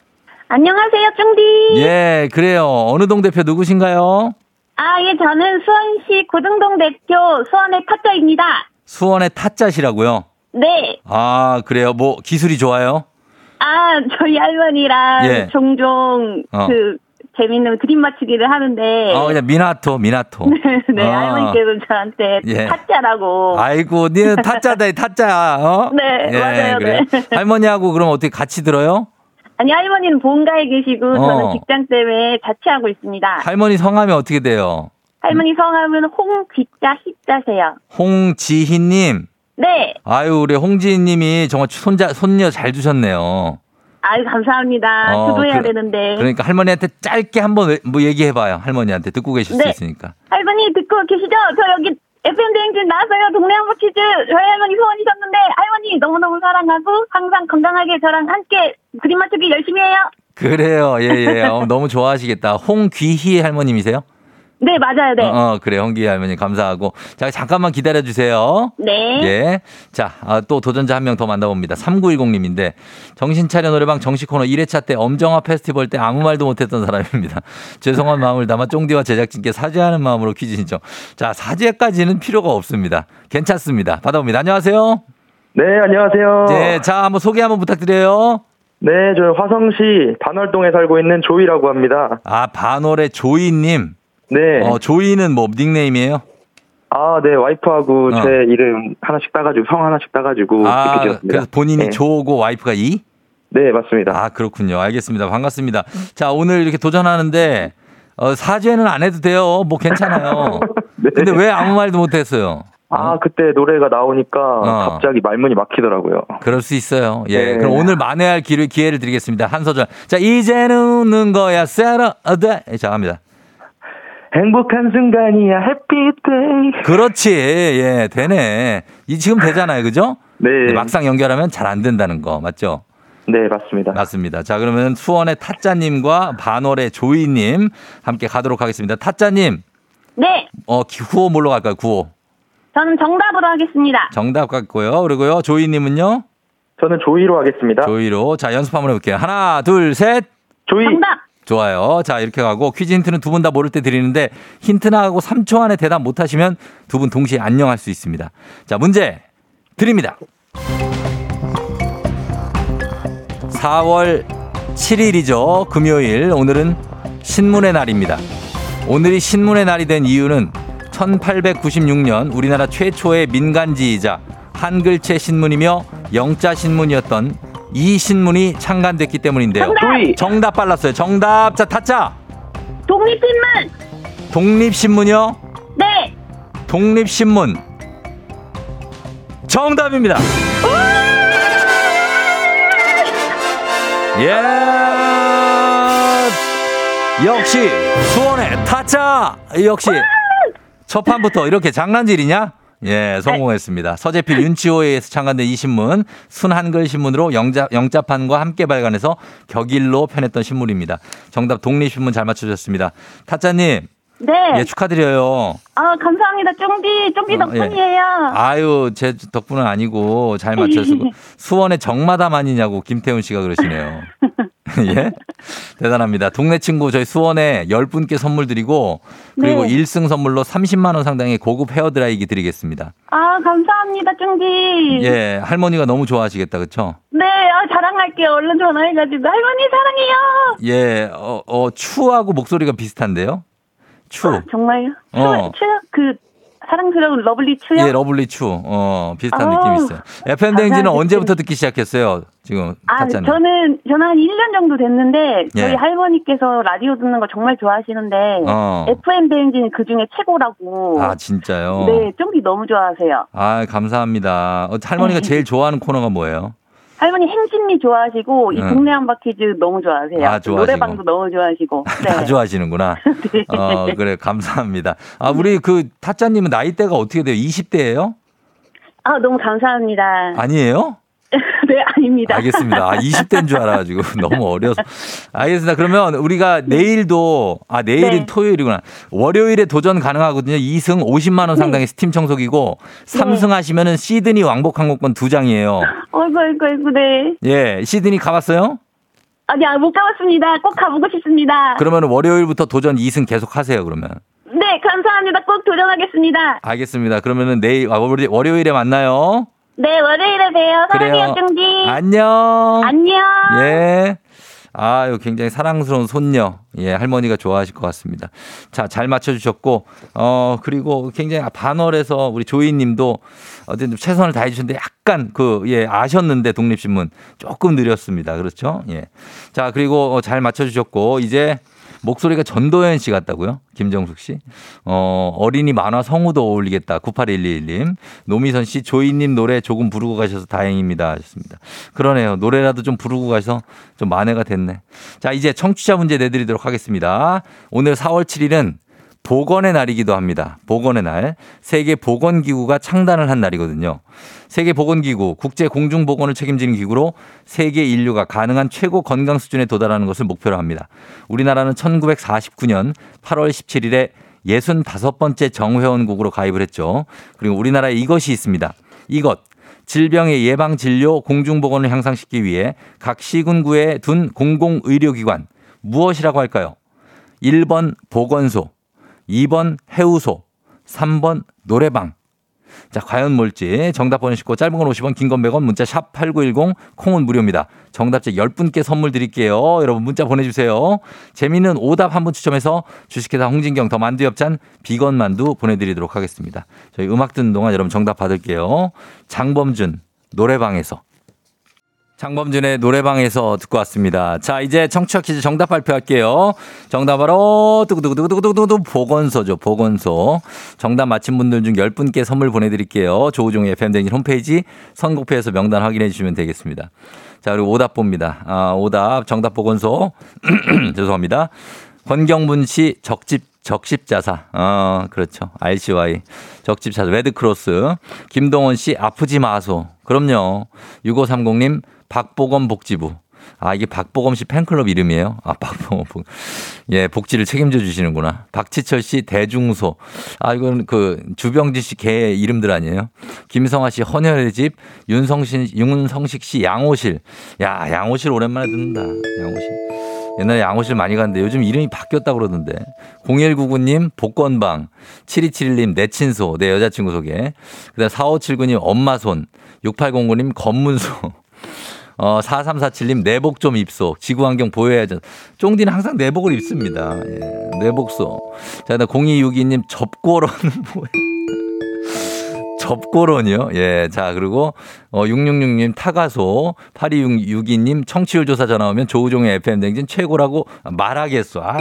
안녕하세요, 쫑디. 예, 그래요. 어느 동 대표 누구신가요? 아, 예, 저는 수원시 고등동 대표 수원의 타짜입니다. 수원의 타짜시라고요. 네. 아, 그래요. 뭐 기술이 좋아요? 아, 저희 할머니랑 예. 종종 어. 그 재밌는 그림 맞추기를 하는데. 어, 그냥 미나토, 미나토. 네, 아. 할머니께서 저한테 예. 타짜라고. 아이고, 니는 타짜다, 타짜. 어? 네, 맞아요, 그래요. 네. 할머니하고 그럼 어떻게 같이 들어요? 아니, 할머니는 본가에 계시고 어. 저는 직장 때문에 자취하고 있습니다. 할머니 성함이 어떻게 돼요? 할머니 성함은 홍귀자 희자세요. 홍지희님. 네. 아유, 우리 홍지희님이 정말 손자, 손녀 잘 두셨네요. 아유, 감사합니다. 어, 주도해야 그- 되는데. 그러니까 할머니한테 짧게 한번 왜- 뭐 얘기해봐요. 할머니한테 듣고 계실 수 네. 있으니까. 할머니 듣고 계시죠? 저 여기 FM 대행진 나왔어요. 동네 한바 퀴즈. 저희 할머니 소원이셨는데 할머니 너무너무 사랑하고 항상 건강하게 저랑 함께 그림 맞추기 열심히 해요. 그래요. 예, 예. 어, 너무 좋아하시겠다. 홍귀희 할머님이세요? 네, 맞아요. 네. 어, 어, 그래. 홍귀희 할머니 감사하고. 자, 잠깐만 기다려 주세요. 네. 예. 자, 아, 또 도전자 한 명 더 만나봅니다. 3910님인데, 정신 차려 노래방 정식 코너 1회차 때 엄정화 페스티벌 때 아무 말도 못 했던 사람입니다. 죄송한 마음을 담아 쫑디와 제작진께 사죄하는 마음으로 퀴즈 신청. 자, 사죄까지는 필요가 없습니다. 괜찮습니다. 받아봅니다. 안녕하세요. 네, 안녕하세요. 네, 자, 한번 소개 한번 부탁드려요. 네, 저 화성시 반월동에 살고 있는 조이라고 합니다. 아, 반월의 조이님. 네. 어, 조이는 뭐 닉네임이에요? 아, 네, 와이프하고 어. 제 이름 하나씩 따가지고, 성 하나씩 따가지고, 아. 그래서 본인이 네. 조고 와이프가 이? 네, 맞습니다. 아, 그렇군요. 알겠습니다. 반갑습니다. 자, 오늘 이렇게 도전하는데, 어, 사죄는 안 해도 돼요. 뭐 괜찮아요. 네. 근데 왜 아무 말도 못 했어요? 아, 그때 노래가 나오니까 어. 갑자기 말문이 막히더라고요. 그럴 수 있어요. 예. 네. 그럼 오늘 만회할 기회, 기회를 드리겠습니다. 한 소절. 자, 이제는 웃는 거야. 세라, 네. 자, 갑니다. 행복한 순간이야, 해피데이. 그렇지. 예, 되네. 이 지금 되잖아요. 그죠? 네. 근데 막상 연결하면 잘 안 된다는 거. 맞죠? 네, 맞습니다. 맞습니다. 자, 그러면 수원의 타짜님과 반월의 조이님 함께 가도록 하겠습니다. 타짜님, 네. 어, 기- 구호 뭘로 갈까요? 구호. 저는 정답으로 하겠습니다. 정답 같고요. 그리고요, 조이님은요? 저는 조이로 하겠습니다. 조이로. 자, 연습 한번 해볼게요. 하나, 둘, 셋. 조이. 정답. 좋아요. 자, 이렇게 가고 퀴즈 힌트는 두 분 다 모를 때 드리는데 힌트 나가고 3초 안에 대답 못 하시면 두 분 동시에 안녕할 수 있습니다. 자, 문제 드립니다. 4월 7일이죠. 금요일. 오늘은 신문의 날입니다. 오늘이 신문의 날이 된 이유는 1896년 우리나라 최초의 민간지이자 한글체 신문이며 영자 신문이었던 이 신문이 창간됐기 때문인데요. 정답. 정답 빨랐어요. 정답. 자, 타짜. 독립신문. 독립신문이요? 네. 독립신문. 정답입니다. 예. 역시 수원의 타짜. 역시 첫 판부터 이렇게 장난질이냐? 예, 성공했습니다. 서재필 윤치호에 의해서 창간된 이 신문, 순한글 신문으로 영자, 영자판과 함께 발간해서 격일로 편했던 신문입니다. 정답 독립신문 잘 맞추셨습니다. 타짜님, 네. 예, 축하드려요. 아, 감사합니다. 쫑디. 쫑디 어, 예. 덕분이에요. 아유, 제 덕분은 아니고 잘 맞춰서 수원의 정마담 아니냐고 김태훈 씨가 그러시네요. 예? 대단합니다. 동네 친구 저희 수원에 10분께 선물 드리고 그리고 네. 1승 선물로 30만 원 상당의 고급 헤어 드라이기 드리겠습니다. 아, 감사합니다. 쫑디. 예, 할머니가 너무 좋아하시겠다. 그렇죠? 네, 아, 자랑할게요. 얼른 전화해 가지고. 할머니 사랑해요. 예, 어, 어 츄하고 목소리가 비슷한데요. 츄. 아, 정말요? 츄, 어. 츄, 그, 사랑스러운 lovely 츄요? 예, lovely 츄. 어, 비슷한 아우, 느낌이 있어요. FM 감사합니다. 언제부터 듣기 시작했어요? 지금 아, 타짜님. 저는, 저는 한 1년 정도 됐는데, 저희 예. 할머니께서 라디오 듣는 거 정말 좋아하시는데, 어. FM 대행진이 그 중에 최고라고. 아, 진짜요? 네, 쫑디 너무 좋아하세요. 아, 감사합니다. 어, 할머니가 네. 제일 좋아하는 코너가 뭐예요? 할머니 행진리 좋아하시고 이 응. 동네 한 바퀴즈 너무 좋아하세요. 아, 좋아하시고. 노래방도 너무 좋아하시고. 네. 다 좋아하시는구나. 네. 어, 그래, 감사합니다. 아, 우리 그 타짜님은 나이대가 어떻게 돼요? 20대예요 아 너무 감사합니다. 아니에요? 네 아닙니다. 알겠습니다. 아, 20대인 줄 알아가지고 너무 어려서. 알겠습니다. 그러면 우리가 내일도, 아, 내일은 네. 토요일이구나. 월요일에 도전 가능하거든요. 2승 50만 원 상당의 스팀 청소기고, 3승 하시면은 시드니 왕복 항공권 두 장이에요. 아이고 아이고 아이고 네. 예, 시드니 가봤어요? 아니 아, 못 가봤습니다. 꼭 가보고 싶습니다. 그러면 월요일부터 도전 2승 계속 하세요, 그러면. 네 감사합니다. 꼭 도전하겠습니다. 알겠습니다. 그러면은 내일, 아, 월요일- 월요일에 만나요. 네 월요일에 봬요. 사랑해요. 쫑디. 안녕. 안녕. 예. 아유, 굉장히 사랑스러운 손녀. 예, 할머니가 좋아하실 것 같습니다. 자, 잘 맞춰주셨고, 어, 그리고 굉장히 반월에서 우리 조이 님도 어쨌든 최선을 다해주셨는데 약간 그, 예, 아셨는데 독립신문 조금 느렸습니다. 그렇죠? 예. 자, 그리고 어, 잘 맞춰주셨고, 이제 목소리가 전도연 씨 같다고요? 김정숙 씨. 어, 어린이 만화 성우도 어울리겠다. 9811님. 노미선 씨, 조이님 노래 조금 부르고 가셔서 다행입니다. 하셨습니다. 그러네요. 노래라도 좀 부르고 가서 좀 만회가 됐네. 자, 이제 청취자 문제 내드리도록 하겠습니다. 오늘 4월 7일은 보건의 날이기도 합니다. 보건의 날. 세계 보건기구가 창단을 한 날이거든요. 세계 보건기구, 국제 공중 보건을 책임지는 기구로 세계 인류가 가능한 최고 건강 수준에 도달하는 것을 목표로 합니다. 우리나라는 1949년 8월 17일에 65번째 정회원국으로 가입을 했죠. 그리고 우리나라에 이것이 있습니다. 이것. 질병의 예방 진료 공중 보건을 향상시키기 위해 각 시군구에 둔 공공 의료기관 무엇이라고 할까요? 1번 보건소, 2번 해우소, 3번 노래방. 자, 과연 뭘지 정답 보내시고 짧은 건 50원, 긴 건 100원, 문자 샵 8910, 콩은 무료입니다. 정답자 10분께 선물 드릴게요. 여러분 문자 보내주세요. 재미있는 오답 한 분 추첨해서 주식회사 홍진경 더 만두엽찬 비건 만두 보내드리도록 하겠습니다. 저희 음악 듣는 동안 여러분 정답 받을게요. 장범준 노래방에서. 장범준의 노래방에서 듣고 왔습니다. 자, 이제 청취자 퀴즈 정답 발표할게요. 정답 바로 두구두구두구두구두구 보건소죠. 보건소. 정답 맞힌 분들 중 10분께 선물 보내드릴게요. 조우종의 FM댕진 홈페이지 선곡표에서 명단 확인해 주시면 되겠습니다. 자, 그리고 오답 봅니다. 아, 오답 정답 보건소. 죄송합니다. 권경문 씨 적집 적십자사. 어, 그렇죠. RCY. 적집자사. Red Cross. 김동원 씨 아프지 마소. 그럼요. 6530님 박보검 복지부. 아, 이게 박보검 씨 팬클럽 이름이에요? 아, 박보검. 복- 예, 복지를 책임져 주시는구나. 박지철 씨 대중소. 아, 이건 그 주병진 씨 개 이름들 아니에요? 김성아 씨 헌혈의 집. 윤성신, 윤성식 씨 양호실. 야, 양호실 오랜만에 듣는다. 양호실. 옛날에 양호실 많이 갔는데 요즘 이름이 바뀌었다고 그러던데. 0199님 복권방. 7271님 내 친소. 내 여자친구 소개. 그 다음 4579님 엄마 손. 6809님 검문소. 어, 4347님 내복 좀 입소. 지구환경 보호해야죠. 쫑디는 항상 내복을 입습니다. 예, 내복소. 자, 그다음 0262님 접고로는 뭐예요? 접고론이요? 예. 자, 그리고, 어, 666님 타가소, 8262님 청취율 조사 전화 오면 조우종의 FM댕진 최고라고 말하겠어. 아.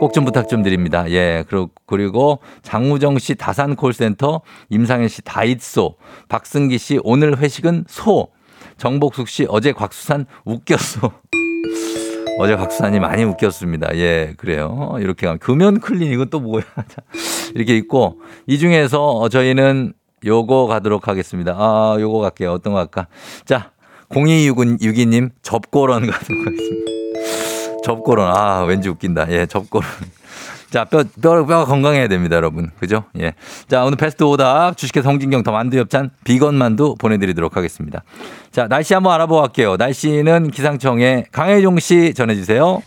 꼭좀 부탁 좀 드립니다. 예. 그리고 장우정 씨 다산 콜센터, 임상현 씨 다이소, 박승기 씨 오늘 회식은 소, 정복숙 씨 어제 곽수산 웃겼어. 어제 박수산이 많이 웃겼습니다. 예, 그래요. 이렇게 가면 금연 클리닉은 또 뭐야? 자, 이렇게 있고 이 중에서 어, 저희는 요거 가도록 하겠습니다. 아, 요거 갈게요. 어떤 거 할까? 자, 0262님 접고런 가도록 하겠습니다. 접고런. 아, 왠지 웃긴다. 예, 접고런. 자, 뼈, 뼈, 뼈가 건강해야 됩니다, 여러분. 그죠? 예. 자, 오늘 베스트 오답 주식회 성진경 더 만두 엽찬 비건 만두 보내드리도록 하겠습니다. 자, 날씨 한번 알아보고 갈게요. 날씨는 기상청의 강혜종 씨 전해주세요.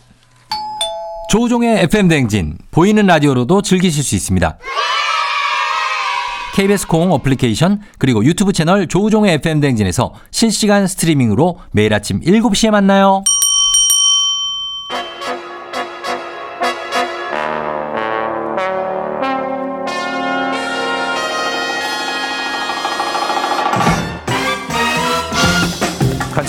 조우종의 FM 댕진 보이는 라디오로도 즐기실 수 있습니다. KBS 콩 어플리케이션 그리고 유튜브 채널 조우종의 FM 댕진에서 실시간 스트리밍으로 매일 아침 7시에 만나요.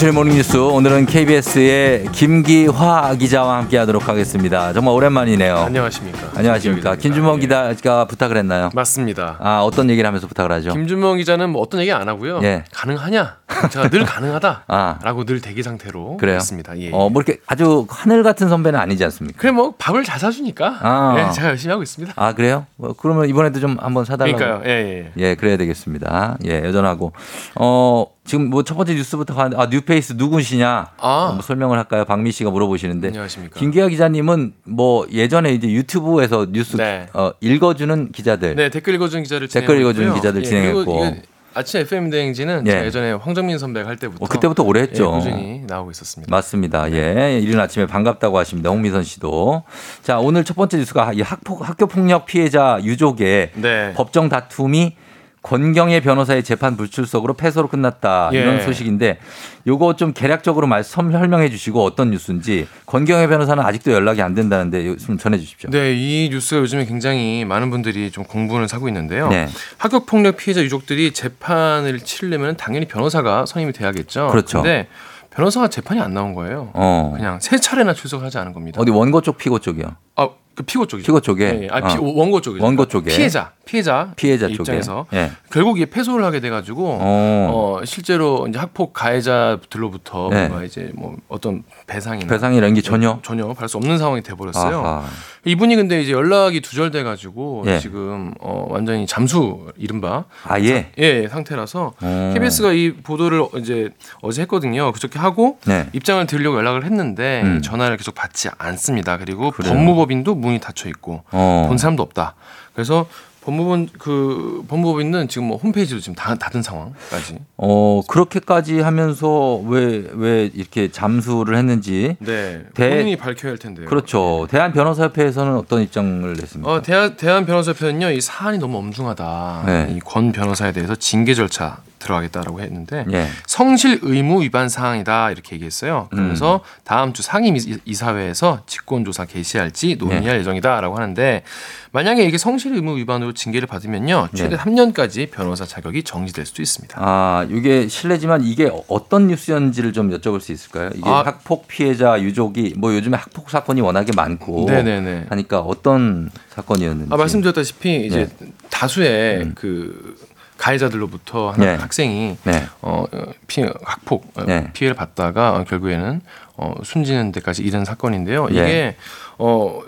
간추린 모닝뉴스 오늘은 KBS의 김기화 기자와 함께하도록 하겠습니다. 정말 오랜만이네요. 안녕하십니까. 안녕하십니까. 김준범 기자가 부탁을 했나요? 맞습니다. 아 어떤 얘기를 하면서 부탁을 하죠? 김준범 기자는 뭐 어떤 얘기 안 하고요. 예. 가능하냐? 제가 늘 가능하다라고 아. 늘 대기 상태로 그래요? 있습니다. 예. 어, 뭐 이렇게 아주 하늘 같은 선배는 아니지 않습니까? 그래 뭐 밥을 잘 사주니까 아. 예, 제가 열심히 하고 있습니다. 아, 그래요? 뭐 그러면 이번에도 좀 한번 사달라고. 그러니까요. 예, 예. 예, 그래야 되겠습니다. 예, 여전하고. 어, 지금 뭐 첫 번째 뉴스부터 가는데, 아, 뉴페이스 누구시냐? 아. 어, 뭐 설명을 할까요? 박미 씨가 물어보시는데. 안녕하십니까. 김기화 기자님은 뭐 예전에 이제 유튜브에서 뉴스 네. 어, 읽어주는 기자들. 네, 댓글 읽어주는 기자를 댓글 읽어주는. 기자들 예, 진행했고. 아침 FM 대행진은 예. 예전에 황정민 선배가 할 때부터 어, 그때부터 오래 했죠. 예, 꾸준히 나오고 있었습니다. 맞습니다. 예. 이른 아침에 반갑다고 하십니다. 홍미선 씨도. 자, 오늘 첫 번째 뉴스가 이 학폭, 학교 폭력 피해자 유족의 네. 법정 다툼이 권경의 변호사의 재판 불출석으로 패소로 끝났다. 예. 이런 소식인데 요거 좀 개략적으로 말씀 설명해 주시고 어떤 뉴스인지 권경의 변호사는 아직도 연락이 안 된다는데 좀 전해 주십시오. 네, 이 뉴스가 요즘에 굉장히 많은 분들이 좀 공분을 사고 있는데요. 네. 학교 폭력 피해자 유족들이 재판을 치르려면 당연히 변호사가 선임이 돼야겠죠. 그렇죠. 근데 변호사가 재판이 안 나온 거예요. 어. 그냥 세 차례나 출석하지 않은 겁니다. 어디 원고 쪽 피고 쪽이요. 아, 그 피고 쪽이죠. 피고 쪽에? 예, 예. 아, 피, 어. 원고 쪽이죠. 원고 쪽에. 피해자, 피해자, 피해자. 입장에서 예. 결국 이게 패소를 하게 돼가지고 어. 어, 실제로 이제 학폭 가해자들로부터 네. 뭔가 이제 뭐 어떤 배상이나 배상이라는 게 전혀 전혀 받을 수 없는 상황이 돼버렸어요. 아하. 이분이 근데 이제 연락이 두절돼가지고 예. 지금 어, 완전히 잠수 이른바 아예. 예 상태라서 어. KBS가 이 보도를 이제 어제 했거든요. 그저께 하고 네. 입장을 드리려고 연락을 했는데 음. 전화를 계속 받지 않습니다. 그리고 그래요? 법무법인도 문이 닫혀 있고 어. 본 사람도 없다. 그래서 법무본 그 법무법인은 지금 뭐 홈페이지도 지금 다 닫은 상황까지. 어, 그렇게까지 하면서 왜, 왜 이렇게 잠수를 했는지. 네. 대- 본인이 밝혀야 할 텐데요. 그렇죠. 대한 변호사협회에서는 어떤 입장을 냈습니까? 어, 대한, 대한 변호사협회는요, 이 사안이 너무 엄중하다. 네. 이권 변호사에 대해서 징계 절차 들어가겠다라고 했는데, 예. 성실 의무 위반 사항이다. 이렇게 얘기했어요. 그러면서 음. 다음 주 상임 이- 이사회에서 직권 조사 개시할지 논의할 네. 예정이다라고 하는데, 만약에 이게 성실 의무 위반으로 징계를 받으면요, 최대 네. 3년까지 변호사 자격이 정지될 수도 있습니다. 아, 이게 실례지만 이게 어떤 뉴스였는지를 좀 여쭤볼 수 있을까요? 이게 아. 학폭 피해자 유족이 뭐 요즘에 학폭 사건이 워낙에 많고 네네네. 하니까 어떤 사건이었는지. 아, 말씀드렸다시피 이제 다수의 음. 그 가해자들로부터 한 네. 학생이 네. 어, 어, 피해, 학폭 어, 네. 피해를 받다가 어, 결국에는 어, 숨지는 데까지 이른 사건인데요. 예. 이게 어,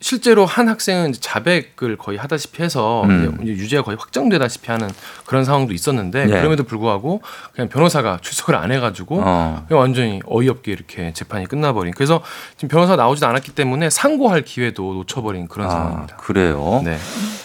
실제로 한 학생은 자백을 거의 하다시피 해서 음. 이제 유죄가 거의 확정되다시피 하는 그런 상황도 있었는데 예. 그럼에도 불구하고 그냥 변호사가 출석을 안 해가지고 어. 그냥 완전히 어이없게 이렇게 재판이 끝나버린. 그래서 지금 변호사 나오지도 않았기 때문에 상고할 기회도 놓쳐버린 그런 아, 상황입니다. 그래요. 네.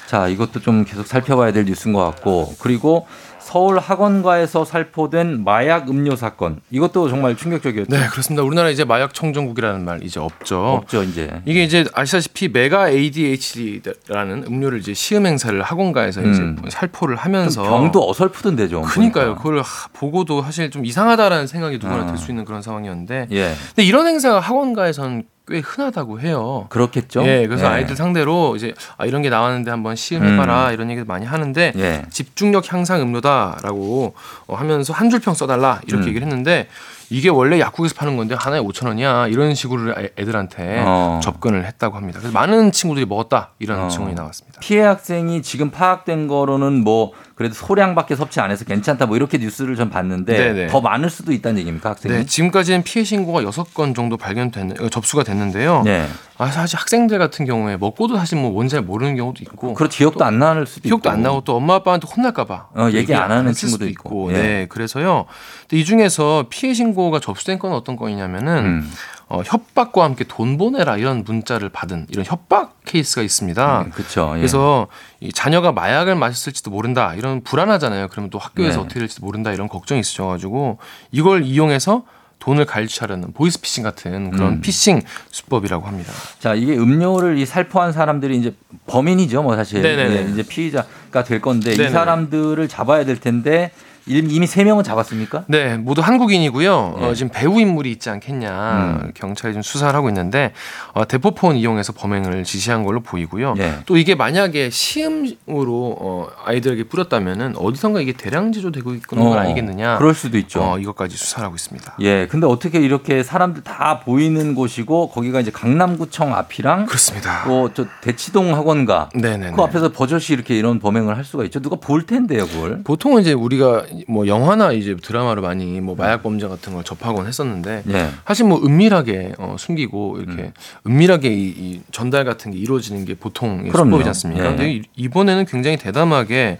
자, 이것도 좀 계속 살펴봐야 될 뉴스인 것 같고 그리고 서울 학원가에서 살포된 마약 음료 사건 이것도 정말 충격적이었죠. 네, 그렇습니다. 우리나라 이제 마약 청정국이라는 말 이제 없죠. 없죠 이제. 이게 이제 아시다시피 메가 ADHD라는 음료를 이제 시음 행사를 학원가에서 음. 이제 살포를 하면서 병도 어설프던데 좀. 그러니까요. 그걸 하- 보고도 사실 좀 이상하다라는 생각이 누구나 아. 들수 있는 그런 상황이었는데, 예, 근데 이런 행사가 학원가에서는 꽤 흔하다고 해요. 그렇겠죠. 예, 그래서 예. 아이들 상대로 이제 아, 이런 게 나왔는데 한번 시음해봐라 이런 얘기도 많이 하는데 예. 집중력 향상 음료다라고 어, 하면서 한 줄평 써달라 이렇게 음. 얘기를 했는데 이게 원래 약국에서 파는 건데 하나에 5천 원이야 이런 식으로 애- 애들한테 어. 접근을 했다고 합니다. 그래서 많은 친구들이 먹었다 이런 어. 증언이 나왔습니다. 피해 학생이 지금 파악된 거로는 뭐 그래도 소량밖에 섭취 안 해서 괜찮다 뭐 이렇게 뉴스를 좀 봤는데 네네. 더 많을 수도 있다는 얘기입니까 학생이? 네, 지금까지는 피해 신고가 6건 정도 발견됐는 어, 접수가 됐는데요. 네. 아, 사실 학생들 같은 경우에 먹고도 사실 뭐 뭔지 잘 모르는 경우도 있고 그렇죠. 기억도 안 나는 수도 기억도 있고. 안 나고 또 엄마 아빠한테 혼날까 봐 어, 얘기 안 하는 쓸 친구도 있고. 있고, 예. 네 그래서요. 이 중에서 피해 신고가 접수된 건 어떤 건이냐면은 음. 어, 협박과 함께 돈 보내라 이런 문자를 받은 이런 협박 케이스가 있습니다. 그렇죠. 예. 그래서 이 자녀가 마약을 마셨을지도 모른다 이런 불안하잖아요. 그러면 또 학교에서 네. 어떻게 될지도 모른다 이런 걱정이 있으셔가지고 이걸 이용해서 돈을 갈취하려는 보이스피싱 같은 그런 음. 피싱 수법이라고 합니다. 자 이게 음료를 이 살포한 사람들이 이제 범인이죠, 뭐 사실. 예, 이제 피의자가 될 건데 이 네네네. 사람들을 잡아야 될 텐데 이미 세 명은 잡았습니까? 네, 모두 한국인이고요. 예. 어, 지금 배우 인물이 있지 않겠냐. 음. 경찰이 좀 수사를 하고 있는데 어, 대포폰 이용해서 범행을 지시한 걸로 보이고요. 예. 또 이게 만약에 시음으로 어, 아이들에게 뿌렸다면은 어디선가 이게 대량 제조되고 있는 건 어, 아니겠느냐. 그럴 수도 있죠. 어, 이것까지 수사를 하고 있습니다. 예, 근데 어떻게 이렇게 사람들 다 보이는 곳이고 거기가 이제 강남구청 앞이랑 그렇습니다. 또저 대치동 학원가 네네. 그 앞에서 버젓이 이렇게 이런 범행을 할 수가 있죠. 누가 볼 텐데요, 그걸. 보통은 이제 우리가 뭐 영화나 이제 드라마로 많이 뭐 마약 범죄 같은 걸 접하곤 했었는데 예. 사실 뭐 은밀하게 어, 숨기고 이렇게 음. 은밀하게 이, 이 전달 같은 게 이루어지는 게 보통. 수법이지 않습니까? 예. 근데 이- 이번에는 굉장히 대담하게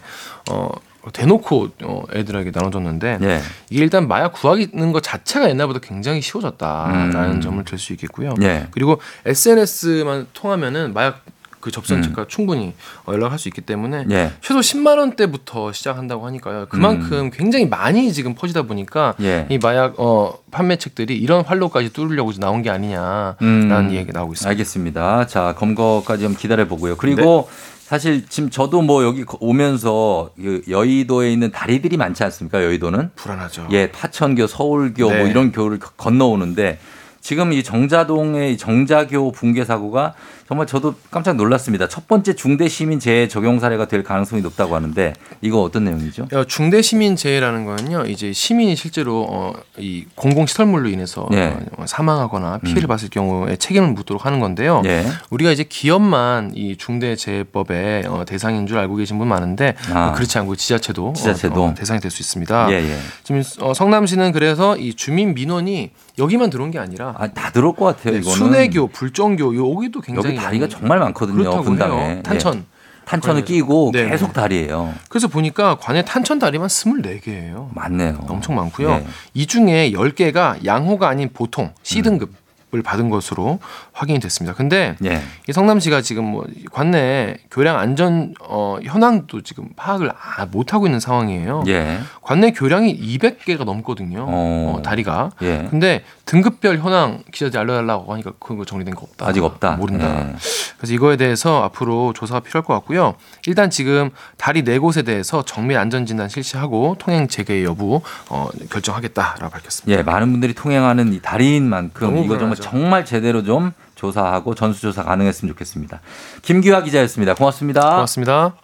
어 대놓고 어, 애들에게 나눠줬는데 예. 이게 일단 마약 구하는 것 자체가 옛날보다 굉장히 쉬워졌다라는 음. 점을 들 수 있겠고요. 예. 그리고 SNS만 통하면은 마약 그 접선체가 충분히 어, 연락할 수 있기 때문에 음. 예. 최소 10만 원대부터 시작한다고 하니까요. 그만큼 굉장히 많이 지금 퍼지다 보니까 음. 예. 이 마약 어 판매책들이 이런 활로까지 뚫으려고 나온 게 아니냐라는 음. 얘기 가 나오고 있습니다. 알겠습니다. 자, 검거까지 좀 기다려 보고요. 그리고 사실 지금 저도 뭐 여기 오면서 그 여의도에 있는 다리들이 많지 않습니까? 여의도는 불안하죠. 예, 파천교, 서울교 뭐 네. 이런 교를 건너오는데 지금 이 정자동의 이 정자교 붕괴 사고가 정말 저도 깜짝 놀랐습니다. 첫 번째 중대 시민 재해 적용 사례가 될 가능성이 높다고 하는데 이거 어떤 내용이죠? 어, 중대 시민 재해라는 거는요, 이제 시민이 실제로 어, 이 공공 시설물로 인해서 예. 어, 사망하거나 피해를 음. 봤을 경우에 책임을 묻도록 하는 건데요. 예. 우리가 이제 기업만 이 중대 재해법의 어, 대상인 줄 알고 계신 분 많은데 아. 어, 그렇지 않고 지자체도, 어, 지자체도. 어, 대상이 될 수 있습니다. 예, 예. 지금 어, 성남시는 그래서 이 주민 민원이 여기만 들어온 게 아니라 아, 다 들어올 것 같아요, 네, 이거는. 순회교, 불정교 여기도 굉장히 여기 다리가 정말 많거든요, 분당에. 해요. 탄천. 예. 탄천을. 끼고 네. 계속 다리예요. 그래서 보니까 관에 탄천 다리만 24개예요. 많네요. 엄청 많고요. 네. 이 중에 10개가 양호가 아닌 보통 C등급을 받은 것으로 확인이 됐습니다. 근데 예. 이 성남시가 지금 뭐 관내 교량 안전 어, 현황도 지금 파악을 아, 못 하고 있는 상황이에요. 예. 관내 교량이 200개가 넘거든요. 어. 어, 다리가. 예. 근데 등급별 현황 기자들 알려달라고 하니까 그거 정리된 거 없다. 아직 없다. 모른다. 예. 그래서 이거에 대해서 앞으로 조사가 필요할 것 같고요. 일단 지금 다리 네 곳에 대해서 정밀 안전 진단 실시하고 통행 재개 여부 어, 결정하겠다라고 밝혔습니다. 예, 많은 분들이 통행하는 이 다리인 만큼 이거 정말 불안하죠. 정말 제대로 좀 조사하고 전수조사 가능했으면 좋겠습니다. 김기화 기자였습니다. 고맙습니다. 고맙습니다.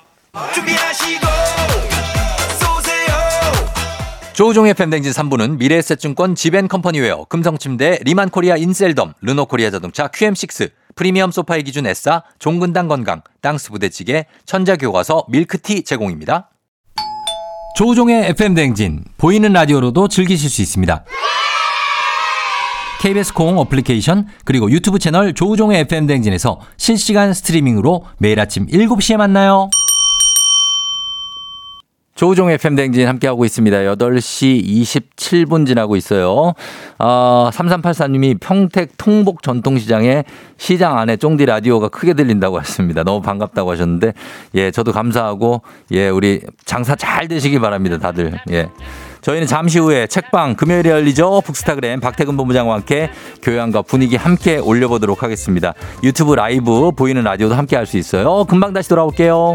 준비하시고 조우종의 FM대행진 3부는 미래에셋증권 지벤컴퍼니웨어, 금성침대, 리만코리아 인셀덤, 르노코리아 자동차 QM6, 프리미엄 소파의 기준 에싸, 종근당 건강, 땅스 부대찌개, 천재교과서 밀크티 제공입니다. 조우종의 FM댕진, 보이는 라디오로도 즐기실 수 있습니다. KBS 콩 어플리케이션 그리고 유튜브 채널 조우종의 FM댕진에서 실시간 스트리밍으로 매일 아침 7시에 만나요. 조우종 FM 댕진 함께하고 있습니다. 8시 27분 지나고 있어요. 어, 3384님이 평택 통복 전통시장에 시장 안에 쫑디 라디오가 크게 들린다고 하셨습니다. 너무 반갑다고 하셨는데, 예, 저도 감사하고, 예, 우리 장사 잘 되시기 바랍니다. 다들. 예. 저희는 잠시 후에 책방 금요일에 열리죠. 북스타그램 박태근 본부장과 함께 교양과 분위기 함께 올려보도록 하겠습니다. 유튜브 라이브 보이는 라디오도 함께 할 수 있어요. 금방 다시 돌아올게요.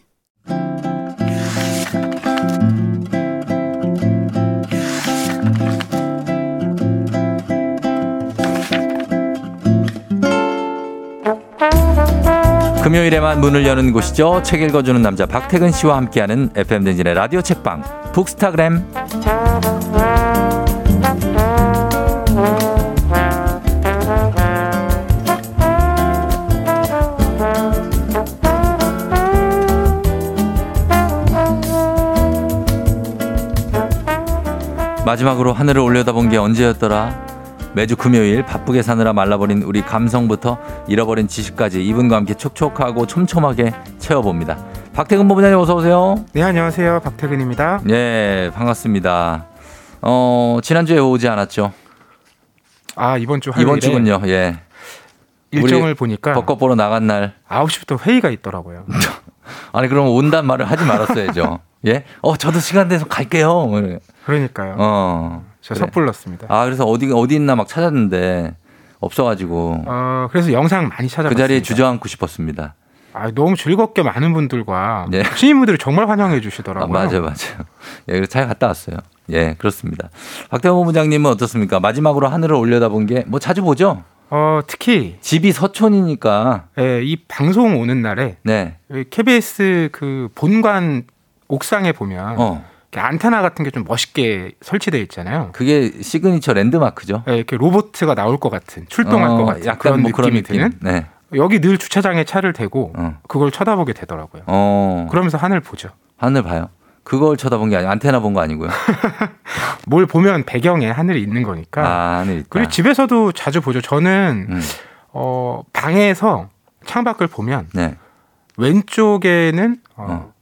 금요일에만 문을 여는 곳이죠. 책 읽어주는 남자 박태근 씨와 함께하는 FM 댕진의 라디오 책방 북스타그램. 마지막으로 하늘을 올려다본 게 언제였더라? 매주 금요일 바쁘게 사느라 말라버린 우리 감성부터 잃어버린 지식까지 이분과 함께 촉촉하고 촘촘하게 채워봅니다. 박태근 본부장님 어서 오세요. 네, 안녕하세요. 박태근입니다. 예, 반갑습니다. 어, 지난주에 오지 않았죠? 아, 이번 주 화요일에 이번 주군요. 예. 일정을 보니까 벚꽃 보러 나간 날. 9시부터 회의가 있더라고요. 아니, 그럼 온단 말을 하지 말았어야죠. 예? 어, 저도 시간 돼서 갈게요. 그러니까요. 어. 저 그래. 섣불렀습니다. 아, 그래서 어디, 어디 있나 막 찾았는데 없어가지고 어, 그래서 영상 많이 찾아봤습니다. 그 자리에 주저앉고 싶었습니다. 아, 너무 즐겁게 많은 분들과 네. 시민분들이 정말 환영해 아, 주시더라고요. 맞아요, 맞아요. 예, 그래서 잘 갔다 왔어요. 예, 그렇습니다. 박태근 본부장님은 어떻습니까? 마지막으로 하늘을 올려다본 게 뭐 자주 보죠? 어, 특히 집이 서촌이니까. 예, 이 방송 오는 날에 네. KBS 그 본관 옥상에 보면 어. 안테나 같은 게 좀 멋있게 설치되어 있잖아요. 그게 시그니처 랜드마크죠. 예, 이렇게 로보트가 나올 것 같은 출동할 어, 것 같은 그런 뭐 그런 느낌이 느낌. 드는 네. 여기 늘 주차장에 차를 대고 어. 그걸 쳐다보게 되더라고요. 어. 그러면서 하늘 보죠. 하늘 봐요. 그걸 쳐다본 게 아니고 안테나 본 거 아니고요. 뭘 보면 배경에 하늘이 있는 거니까. 아, 하늘. 그리고 집에서도 자주 보죠. 저는 음. 어, 방에서 창밖을 보면 네. 왼쪽에는 어, 어.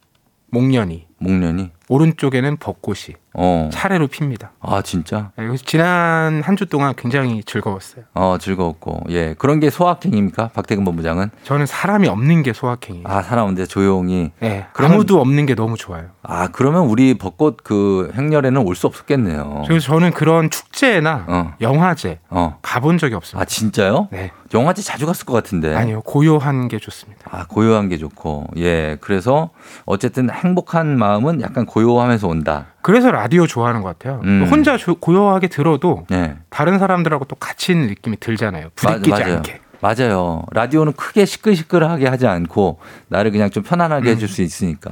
목련이, 목련이. 오른쪽에는 벚꽃이 어. 차례로 핍니다. 아, 진짜? 예, 그래서 지난 한 주 동안 굉장히 즐거웠어요. 어, 즐거웠고. 예. 그런 게 소확행입니까? 박태근 본부장은? 저는 사람이 없는 게 소확행이에요. 아, 사람 없는데 조용히. 예, 그러면- 아무도 없는 게 너무 좋아요. 아, 그러면 우리 벚꽃 그 행렬에는 올 수 없었겠네요. 그래서 저는 그런 축제나 어. 영화제 어. 가본 적이 없습니다. 아, 진짜요? 네. 영화제 자주 갔을 것 같은데. 아니요, 고요한 게 좋습니다. 아, 고요한 게 좋고. 예. 그래서 어쨌든 행복한 마음은 약간 고요하면서 온다. 그래서 라디오 좋아하는 것 같아요. 음. 혼자 조- 고요하게 들어도 예. 다른 사람들하고 또 같이 있는 느낌이 들잖아요. 부딪히지 맞- 맞아요. 않게. 맞아요. 라디오는 크게 시끌시끌하게 하지 않고 나를 그냥 좀 편안하게 해줄 수 있으니까.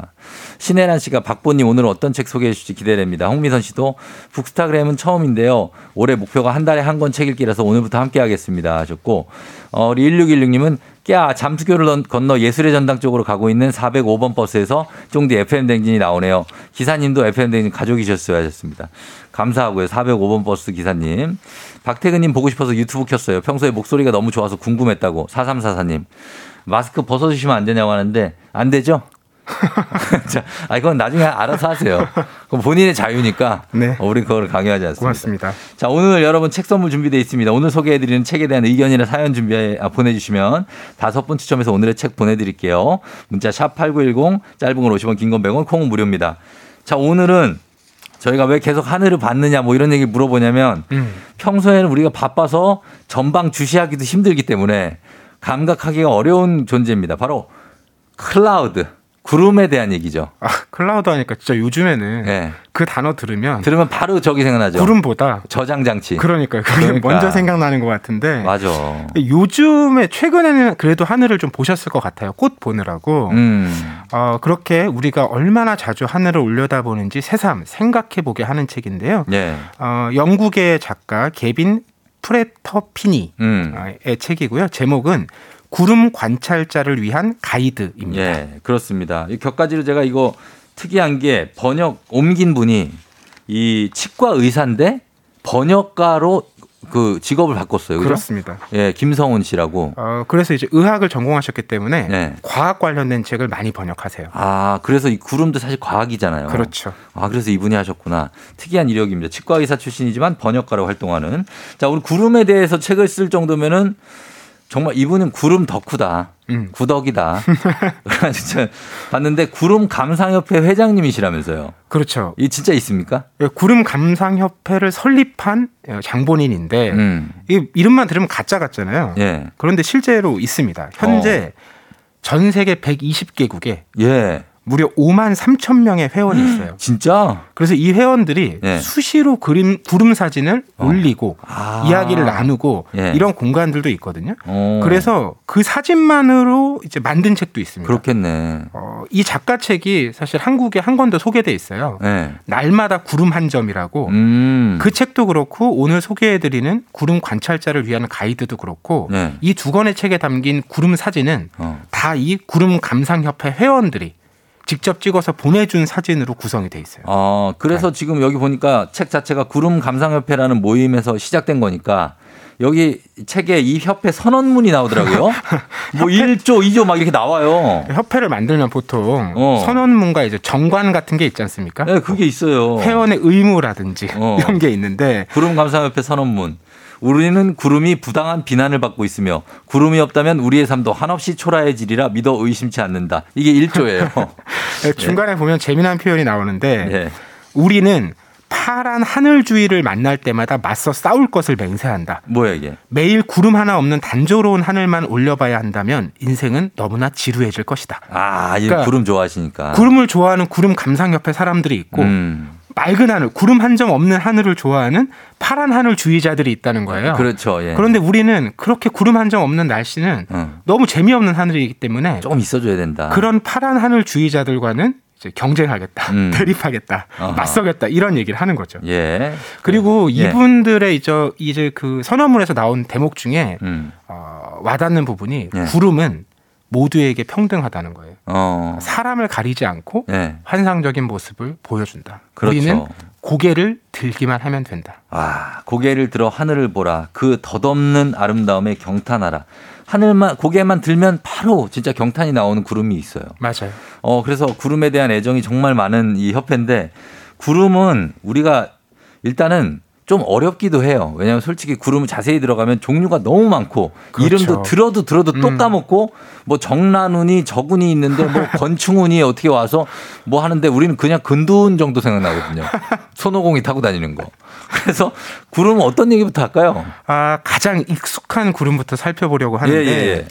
신혜란 씨가 박보님 오늘 어떤 책 소개해 주실지 기대됩니다. 홍미선 씨도 북스타그램은 처음인데요. 올해 목표가 한 달에 한 권 책 읽기라서 오늘부터 함께 하겠습니다. 하셨고, 어, 우리 1616님은 꺄 잠수교를 넌- 건너 예술의 전당 쪽으로 가고 있는 405번 버스에서 쫑디 FM 댕진이 나오네요. 기사님도 FM 댕진 가족이셨어요 하셨습니다. 감사하고요. 405번 버스 기사님. 박태근님 보고 싶어서 유튜브 켰어요. 평소에 목소리가 너무 좋아서 궁금했다고. 4344님. 마스크 벗어주시면 안 되냐고 하는데 안 되죠? 자, 아, 이건 나중에 알아서 하세요. 그건 본인의 자유니까. 네. 어, 우리 그걸 강요하지 않습니다. 고맙습니다. 자, 오늘 여러분 책 선물 준비되어 있습니다. 오늘 소개해드리는 책에 대한 의견이나 사연 준비해, 아, 보내주시면 다섯 분 추첨해서 오늘의 책 보내드릴게요. 문자 샵 8910, 짧은 건 50원, 긴 건 100원, 콩은 무료입니다. 자, 오늘은 저희가 왜 계속 하늘을 봤느냐 뭐 이런 얘기 물어보냐면 음. 평소에는 우리가 바빠서 전방 주시하기도 힘들기 때문에 감각하기가 어려운 존재입니다. 바로 클라우드, 구름에 대한 얘기죠. 아, 클라우드 하니까 진짜 요즘에는 예. 그 단어 들으면 들으면 바로 저기 생각나죠. 구름보다 저장 장치. 그러니까요. 그게 그러니까. 먼저 생각나는 것 같은데 맞아. 요즘에 최근에는 그래도 하늘을 좀 보셨을 것 같아요. 꽃 보느라고. 음. 어, 그렇게 우리가 얼마나 자주 하늘을 올려다보는지 새삼 생각해 보게 하는 책인데요. 예. 어, 영국의 작가 게빈 프레터피니의 음. 책이고요. 제목은 구름 관찰자를 위한 가이드입니다. 예, 그렇습니다. 이 격가지로 제가 이거 특이한 게 번역 옮긴 분이 이 치과 의사인데 번역가로 그 직업을 바꿨어요. 그죠? 그렇습니다. 예, 김성훈 씨라고. 어, 그래서 이제 의학을 전공하셨기 때문에 네. 과학 관련된 책을 많이 번역하세요. 아, 그래서 이 구름도 사실 과학이잖아요. 그렇죠. 아, 그래서 이분이 하셨구나. 특이한 이력입니다. 치과 의사 출신이지만 번역가로 활동하는. 자, 우리 구름에 대해서 책을 쓸 정도면은 정말 이분은 구름 덕후다. 음. 구덕이다. 진짜 봤는데 구름 감상협회 회장님이시라면서요. 그렇죠. 이 진짜 있습니까? 예, 구름 감상협회를 설립한 어, 장본인인데 음. 이 이름만 들으면 가짜 같잖아요. 예. 그런데 실제로 있습니다. 현재 전 세계 120개국에 예. 무려 5만 3천 명의 회원이 있어요. 진짜? 그래서 이 회원들이 예. 수시로 그림 구름 사진을 어. 올리고 아. 이야기를 나누고 예. 이런 공간들도 있거든요. 어. 그래서 그 사진만으로 이제 만든 책도 있습니다. 그렇겠네. 어, 이 작가 책이 사실 한국에 한 권 더 소개돼 있어요. 예. 날마다 구름 한 점이라고 음. 그 책도 그렇고 오늘 소개해드리는 구름 관찰자를 위한 가이드도 그렇고 네. 이두 권의 책에 담긴 구름 사진은 어. 다이 구름 감상협회 회원들이 직접 찍어서 보내준 사진으로 구성이 돼 있어요. 어, 그래서 지금 여기 보니까 책 자체가 구름 감상협회라는 모임에서 시작된 거니까 여기 책에 이 협회 선언문이 나오더라고요. 뭐 1조, 2조 막 이렇게 나와요. 협회를 만들면 보통 어. 선언문과 이제 정관 같은 게 있지 않습니까? 네, 그게 있어요. 회원의 의무라든지 어. 이런 게 있는데 구름 감상협회 선언문. 우리는 구름이 부당한 비난을 받고 있으며 구름이 없다면 우리의 삶도 한없이 초라해지리라 믿어 의심치 않는다. 이게 1조예요. 중간에 보면 재미난 표현이 나오는데 예. 우리는 파란 하늘 주위를 만날 때마다 맞서 싸울 것을 맹세한다. 뭐야 이게? 매일 구름 하나 없는 단조로운 하늘만 올려봐야 한다면 인생은 너무나 지루해질 것이다. 아, 이 그러니까 구름 좋아하시니까. 구름을 좋아하는 구름 감상협회 사람들이 있고 음. 맑은 하늘, 구름 한 점 없는 하늘을 좋아하는 파란 하늘 주의자들이 있다는 거예요. 그렇죠. 예. 그런데 우리는 그렇게 구름 한 점 없는 날씨는 응. 너무 재미없는 하늘이기 때문에 조금 있어줘야 된다. 그런 파란 하늘 주의자들과는 이제 경쟁하겠다, 음. 대립하겠다, 아하. 맞서겠다 이런 얘기를 하는 거죠. 예. 그리고 예. 이분들의 이제 이제 그 선언문에서 나온 대목 중에 음. 어, 와닿는 부분이 예. 구름은 모두에게 평등하다는 거예요. 어. 사람을 가리지 않고 예. 환상적인 모습을 보여준다. 그렇죠. 우리는 고개를 들기만 하면 된다. 아, 고개를 들어 하늘을 보라. 그 덧없는 아름다움에 경탄하라. 하늘만 고개만 들면 바로 진짜 경탄이 나오는 구름이 있어요. 맞아요. 어, 그래서 구름에 대한 애정이 정말 많은 이 협회인데 구름은 우리가 일단은 좀 어렵기도 해요. 왜냐하면 솔직히 구름을 자세히 들어가면 종류가 너무 많고 그렇죠. 이름도 들어도 들어도 또 음. 까먹고 뭐 정란운이 저군이 있는데 뭐 건충운이 어떻게 와서 뭐 하는데 우리는 그냥 근두운 정도 생각나거든요. 손오공이 타고 다니는 거. 그래서 구름은 어떤 얘기부터 할까요? 아, 가장 익숙한 구름부터 살펴보려고 하는데 예, 예, 예.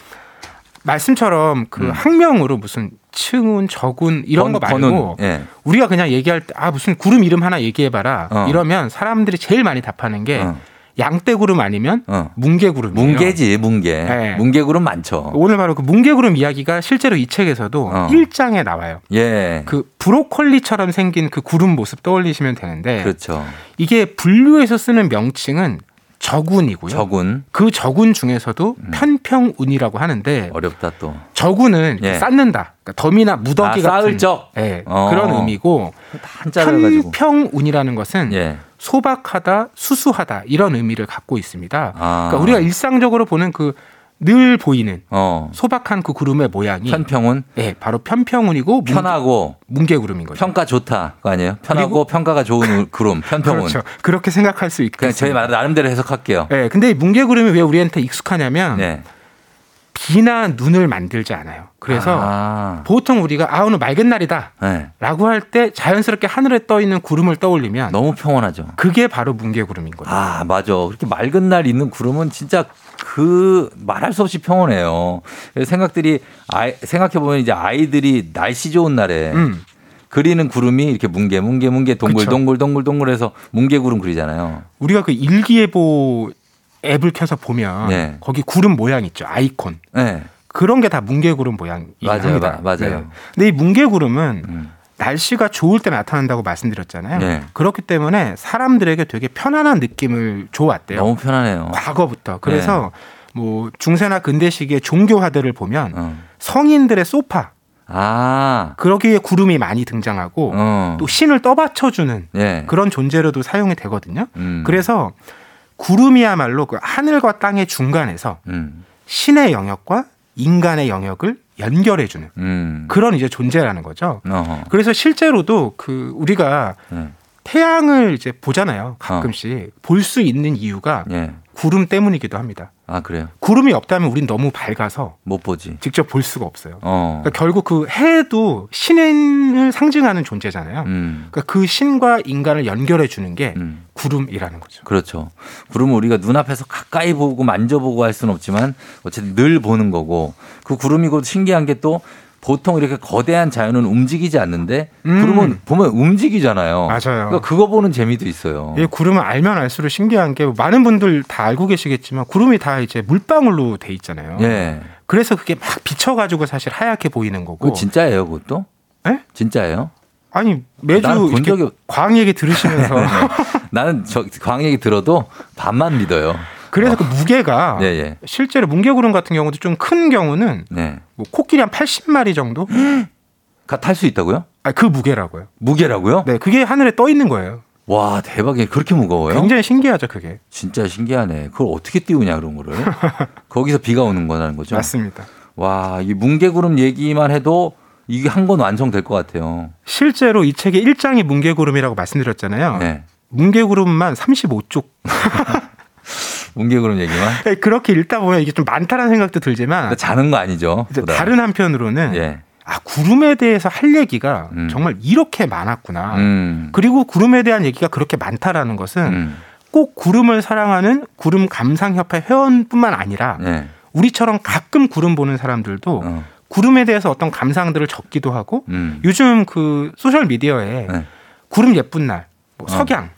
말씀처럼 그 음. 학명으로 무슨 층운, 적운 이런 거 건- 말고. 예. 우리가 그냥 얘기할 때 아 무슨 구름 이름 하나 얘기해봐라 어. 이러면 사람들이 제일 많이 답하는 게 어. 양떼구름 아니면 어. 뭉게구름이에요. 뭉게지, 뭉게. 네. 뭉게구름 많죠. 오늘 바로 그 뭉게구름 이야기가 실제로 이 책에서도 어. 일 1장에 나와요. 예. 그 브로콜리처럼 생긴 그 구름 모습 떠올리시면 되는데 그렇죠. 이게 분류에서 쓰는 명칭은 적운이고요. 저군. 그 적운 중에서도 음. 편평운이라고 하는데 어렵다 또. 적운은 예. 쌓는다. 그러니까 덤이나 무더기 아, 같은 쌓을 적. 예, 어. 그런 의미고. 편평운이라는 것은 예. 소박하다, 수수하다 이런 의미를 갖고 있습니다. 아. 그러니까 우리가 일상적으로 보는 그 늘 보이는 어. 소박한 그 구름의 모양이 편평은 예, 바로 편평운이고 뭉- 편하고 뭉게 구름인 거죠. 평가 좋다 거 아니에요? 편하고 평가가 좋은 우- 구름 편평은. 그렇죠. 그렇게 생각할 수. 그냥 저희 말 나름대로 해석할게요. 예, 근데 이 뭉게 구름이 왜 우리한테 익숙하냐면 네. 비나 눈을 만들지 않아요. 그래서 아. 보통 우리가 아 오늘 맑은 날이다. 네. 라고 할때 자연스럽게 하늘에 떠 있는 구름을 떠올리면 너무 평온하죠. 그게 바로 뭉게 구름인 거예요. 아, 맞아. 그렇게 맑은 날 있는 구름은 진짜 그 말할 수 없이 평온해요. 생각들이 아이, 생각해 보면 이제 아이들이 날씨 좋은 날에 음. 그리는 구름이 이렇게 뭉게 뭉게 뭉게 동글 그쵸. 동글 동글 동글해서 뭉게 구름 그리잖아요. 우리가 그 일기예보 앱을 켜서 보면 네. 거기 구름 모양 있죠. 아이콘. 네. 그런 게 다 뭉게구름 모양이에요. 맞아요. 마- 맞아요. 근데 이 뭉게구름은 음. 날씨가 좋을 때 나타난다고 말씀드렸잖아요. 네. 그렇기 때문에 사람들에게 되게 편안한 느낌을 줘왔대요. 너무 편하네요. 과거부터. 그래서 뭐 중세나 근대시기의 종교화들을 보면 어. 성인들의 소파 아. 그러기에 구름이 많이 등장하고 어. 또 신을 떠받쳐주는 예. 그런 존재로도 사용이 되거든요. 음. 그래서 구름이야말로 그 하늘과 땅의 중간에서 음. 신의 영역과 인간의 영역을 연결해주는 음. 그런 이제 존재라는 거죠. 어허. 그래서 실제로도 그 우리가 예. 태양을 이제 보잖아요. 가끔씩 볼수 있는 이유가 예. 구름 때문이기도 합니다. 아, 그래요. 구름이 없다면 우린 너무 밝아서 못 보지. 직접 볼 수가 없어요. 어. 그러니까 결국 그 해도 신을 상징하는 존재잖아요. 음. 그러니까 그 신과 인간을 연결해 주는 게 음. 구름이라는 거죠. 그렇죠. 구름은 우리가 눈앞에서 가까이 보고 만져보고 할 수는 없지만 어쨌든 늘 보는 거고 그 구름이 곧 신기한 게 또 보통 이렇게 거대한 자연은 움직이지 않는데 음. 구름은 보면 움직이잖아요. 맞아요. 그러니까 그거 보는 재미도 있어요. 이 구름을 알면 알수록 신기한 게 많은 분들 다 알고 계시겠지만 구름이 다 이제 물방울로 돼 있잖아요. 예. 그래서 그게 막 비쳐가지고 사실 하얗게 보이는 거고. 그거 진짜예요, 그것도? 에? 진짜예요? 아니 매주 이렇게 적이 없- 광 얘기 들으시면서 나는 저 광 얘기 들어도 반만 믿어요. 그래서 그 무게가 예, 예. 실제로 뭉게구름 같은 경우도 좀 큰 경우는 네. 뭐 코끼리 한 80마리 정도? 탈 수 있다고요? 아, 그 무게라고요. 무게라고요? 네, 그게 하늘에 떠 있는 거예요. 와, 대박이에요. 그렇게 무거워요? 굉장히 신기하죠, 그게. 진짜 신기하네. 그걸 어떻게 띄우냐 그런 거를. 거기서 비가 오는 거라는 거죠. 맞습니다. 와, 이 뭉게구름 얘기만 해도 이게 한건 완성될 것 같아요. 실제로 이 책의 1장이 뭉게구름이라고 말씀드렸잖아요. 네. 뭉게구름만 35쪽. 뭉게구름 얘기만. 그렇게 읽다 보면 이게 좀 많다라는 생각도 들지만 자는 거 아니죠. 다른 한편으로는 예. 아, 구름에 대해서 할 얘기가 음. 정말 이렇게 많았구나. 음. 그리고 구름에 대한 얘기가 그렇게 많다라는 것은 음. 꼭 구름을 사랑하는 구름 감상협회 회원뿐만 아니라 예. 우리처럼 가끔 구름 보는 사람들도 어. 구름에 대해서 어떤 감상들을 적기도 하고 음. 요즘 그 소셜 미디어에 네. 구름 예쁜 날 뭐 석양 어,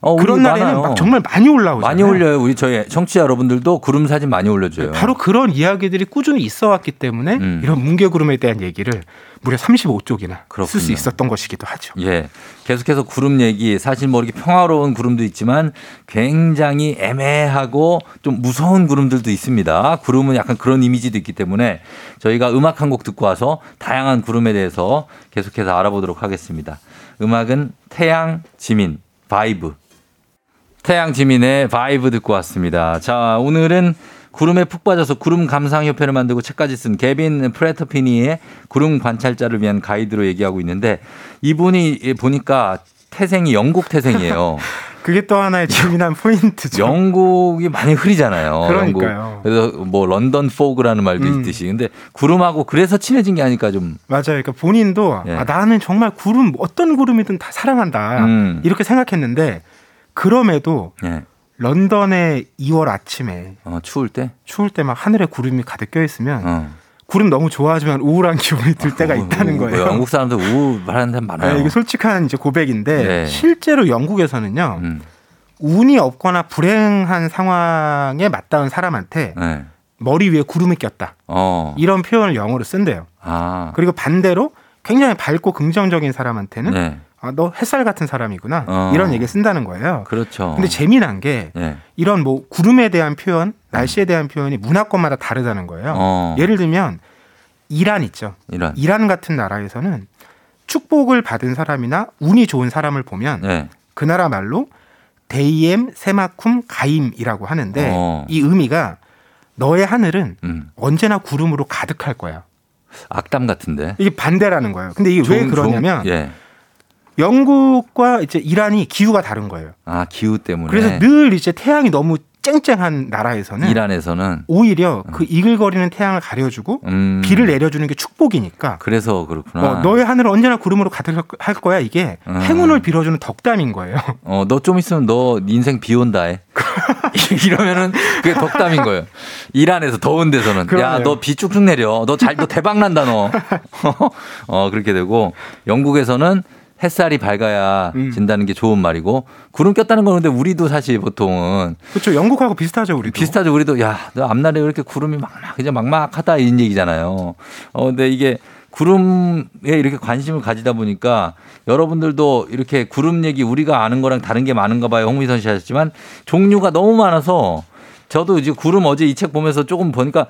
우리 그런 날에는 많아요. 막 정말 많이 올라오잖아요. 많이 올려요. 우리 저희 청취자 여러분들도 구름 사진 많이 올려줘요. 바로 그런 이야기들이 꾸준히 있어 왔기 때문에 음. 이런 뭉게구름에 대한 얘기를 무려 35쪽이나 쓸. 수 있었던 것이기도 하죠. 예. 계속해서 구름 얘기, 사실 뭐 이렇게 평화로운 구름도 있지만 굉장히 애매하고 좀 무서운 구름들도 있습니다. 구름은 약간 그런 이미지도 있기 때문에 저희가 음악 한 곡 듣고 와서 다양한 구름에 대해서 계속해서 알아보도록 하겠습니다. 음악은 태양 지민, Vibe. 태양 지민의 Vibe 듣고 왔습니다. 자, 오늘은 구름에 푹 빠져서 구름 감상협회를 만들고 책까지 쓴 개빈 프레터피니의 구름 관찰자를 위한 가이드로 얘기하고 있는데 이분이 보니까 태생이 영국 태생이에요. 그게 또 하나의 재미난 포인트죠. 영국이 많이 흐리잖아요. 그러니까요. 영국. 그래서 뭐 London fog라는 말도 음. 있듯이. 근데 구름하고 그래서 친해진 게 아닐까 좀. 맞아요. 그러니까 본인도 예. 아, 나는 정말 구름 어떤 구름이든 다 사랑한다 음. 이렇게 생각했는데 그럼에도 예. 런던의 2월 아침에 어, 추울 때. 추울 때 막 하늘에 구름이 가득 껴 있으면 어. 구름 너무 좋아하지만 우울한 기분이 들 때가 있다는 우- 우- 거예요. 영국 사람들 우울하는 사람 많아요. 네, 이게 솔직한 이제 고백인데 네. 실제로 영국에서는요 음. 운이 없거나 불행한 상황에 맞닿은 사람한테 네. 머리 위에 구름이 꼈다 어. 이런 표현을 영어로 쓴대요. 아. 그리고 반대로 굉장히 밝고 긍정적인 사람한테는 네. 아, 너 햇살 같은 사람이구나 어. 이런 얘기 쓴다는 거예요. 그렇죠. 근데 재미난 게 예. 이런 뭐 구름에 대한 표현, 날씨에 대한 표현이 문화권마다 다르다는 거예요. 어. 예를 들면 이란 있죠. 이런. 이란 같은 나라에서는 축복을 받은 사람이나 운이 좋은 사람을 보면 네. 그 나라 말로 데이엠 세마쿰 가임이라고 하는데 어. 이 의미가 너의 하늘은 음. 언제나 구름으로 가득할 거야. 악담 같은데. 이게 반대라는 거예요. 근데 이게 왜 좋은- 그러냐면 좋은- 예. 영국과 이제 이란이 기후가 다른 거예요. 아 기후 때문에. 그래서 늘 이제 태양이 너무 쨍쨍한 나라에서는 이란에서는 오히려 그 이글거리는 태양을 가려주고 음. 비를 내려주는 게 축복이니까 그래서 그렇구나. 어, 너의 하늘은 언제나 구름으로 가득할 거야 이게 음. 행운을 빌어주는 덕담인 거예요. 어, 너 좀 있으면 너 인생 비 온다 해. 이러면은 그게 덕담인 거예요. 이란에서 더운 데서는. 야. 너 비 쭉쭉 내려. 너 잘, 너 대박 난다, 너. 어, 그렇게 되고, 영국에서는 햇살이 밝아야 음. 진다는 게 좋은 말이고, 구름 꼈다는 건 근데 우리도 사실 보통은 그렇죠. 영국하고 비슷하죠 우리도. 비슷하죠. 우리도 야, 너 앞날에 왜 이렇게 구름이 막막 그냥 막막하다 이런 얘기잖아요. 어, 근데 이게 구름에 이렇게 관심을 가지다 보니까 여러분들도 이렇게 구름 얘기 우리가 아는 거랑 다른 게 많은가 봐요. 홍미선 씨 하셨지만 종류가 너무 많아서 저도 이제 구름 어제 이 책 보면서 조금 보니까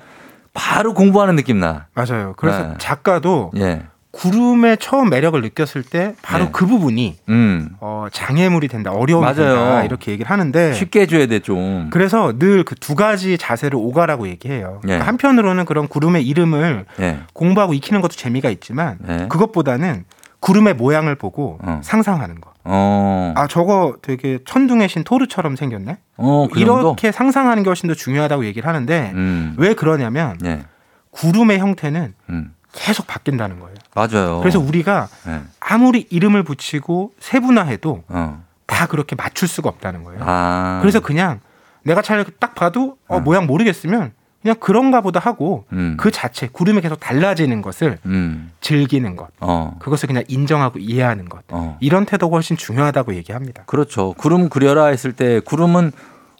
바로 공부하는 느낌 나. 맞아요. 그래서 네. 작가도 예. 구름의 처음 매력을 느꼈을 때 바로 네. 그 부분이 음. 어, 장애물이 된다, 어려움이 맞아요. 된다 이렇게 얘기를 하는데 쉽게 해줘야 돼 좀. 그래서 늘 그 두 가지 자세를 오가라고 얘기해요. 예. 한편으로는 그런 구름의 이름을 예. 공부하고 익히는 것도 재미가 있지만 네. 그것보다는 구름의 모양을 보고 어. 상상하는 거. 어. 아 저거 되게 천둥의 신 토르처럼 생겼네. 어, 그? 이렇게 상상하는 게 훨씬 더 중요하다고 얘기를 하는데 음. 왜 그러냐면 예. 구름의 형태는 음. 계속 바뀐다는 거예요. 맞아요. 그래서 우리가 예. 아무리 이름을 붙이고 세분화해도 어. 다 그렇게 맞출 수가 없다는 거예요. 아. 그래서 그냥 내가 잘 딱 봐도 어, 음. 모양 모르겠으면 그냥 그런가 보다 하고 음. 그 자체 구름이 계속 달라지는 것을 음. 즐기는 것 어. 그것을 그냥 인정하고 이해하는 것 어. 이런 태도가 훨씬 중요하다고 얘기합니다. 그렇죠. 구름 그려라 했을 때 구름은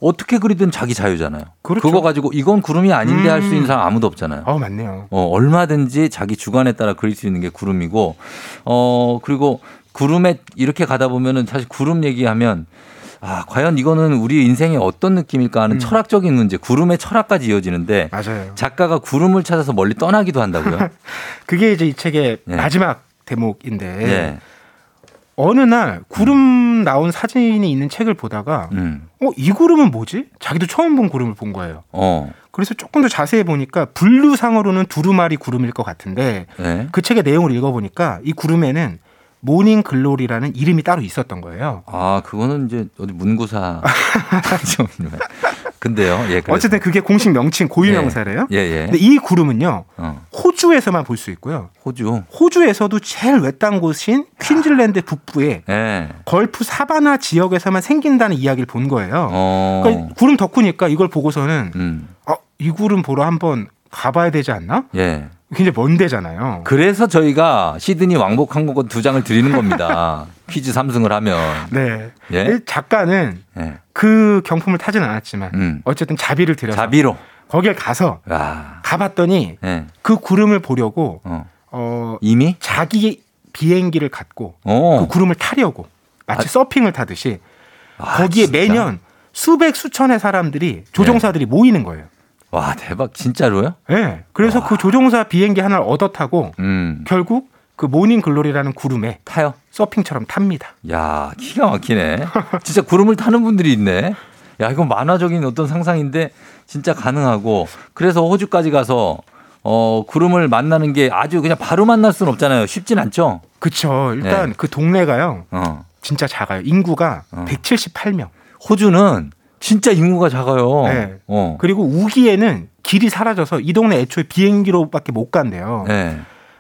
어떻게 그리든 자기 자유잖아요. 그렇죠. 거 가지고 이건 구름이 아닌데 할수 음. 있는 사람 아무도 없잖아요. 어 맞네요. 어, 얼마든지 자기 주관에 따라 그릴 수 있는 게 구름이고, 어, 그리고 구름에 이렇게 가다 보면은 사실 구름 얘기하면 아, 과연 이거는 우리 인생에 어떤 느낌일까 하는 음. 철학적인 문제, 구름의 철학까지 이어지는데 맞아요. 작가가 구름을 찾아서 멀리 떠나기도 한다고요. 그게 이제 이 책의 예. 마지막 대목인데 예. 어느 날 구름 나온 사진이 있는 책을 보다가 음. 어이 구름은 뭐지? 자기도 처음 본 구름을 본 거예요. 어. 그래서 조금 더 자세히 보니까 분류상으로는 두루마리 구름일 것 같은데 네. 그 책의 내용을 읽어보니까 이 구름에는 Morning Glory라는 이름이 따로 있었던 거예요. 아, 그거는 이제 어디 문구사. 근데요. 예. 어쨌든 그게 공식 명칭 고유 명사래요. 예, 예. 근데 이 구름은요 어. 호주에서만 볼 수 있고요. 호주. 호주에서도 제일 외딴 곳인 퀸즐랜드 북부에 예. 걸프 사바나 지역에서만 생긴다는 이야기를 본 거예요. 어. 그러니까 구름 덕후니까 이걸 보고서는 음. 어, 이 구름 보러 한번 가봐야 되지 않나? 예. 굉장히 먼 데잖아요. 그래서 저희가 시드니 왕복 항공권 두 장을 드리는 겁니다. 퀴즈 3승을 하면. 네. 예? 이 작가는 예. 그 경품을 타지는 않았지만 음. 어쨌든 자비를 들여서 자비로. 거기에 가서 와. 가봤더니 예. 그 구름을 보려고 어. 어 이미? 자기 비행기를 갖고 어. 그 구름을 타려고 마치 아. 서핑을 타듯이 아, 거기에 진짜? 매년 수백 수천의 사람들이 조종사들이 모이는 거예요. 와, 대박. 진짜로요? 네. 그래서 그 조종사 비행기 하나를 얻어 타고 음. 결국 그 Morning Glory라는 구름에 타요? 서핑처럼 탑니다. 야, 기가 막히네. 진짜 구름을 타는 분들이 있네. 야, 이건 만화적인 어떤 상상인데 진짜 가능하고 그래서 호주까지 가서 어, 구름을 만나는 게 아주 그냥 바로 만날 수는 없잖아요. 쉽진 않죠? 그쵸. 일단 네. 그 동네가요. 어. 진짜 작아요. 인구가 어. 178명. 호주는 진짜 인구가 작아요. 네. 어. 그리고 우기에는 길이 사라져서 이 동네 애초에 비행기로밖에 못 간대요. 네.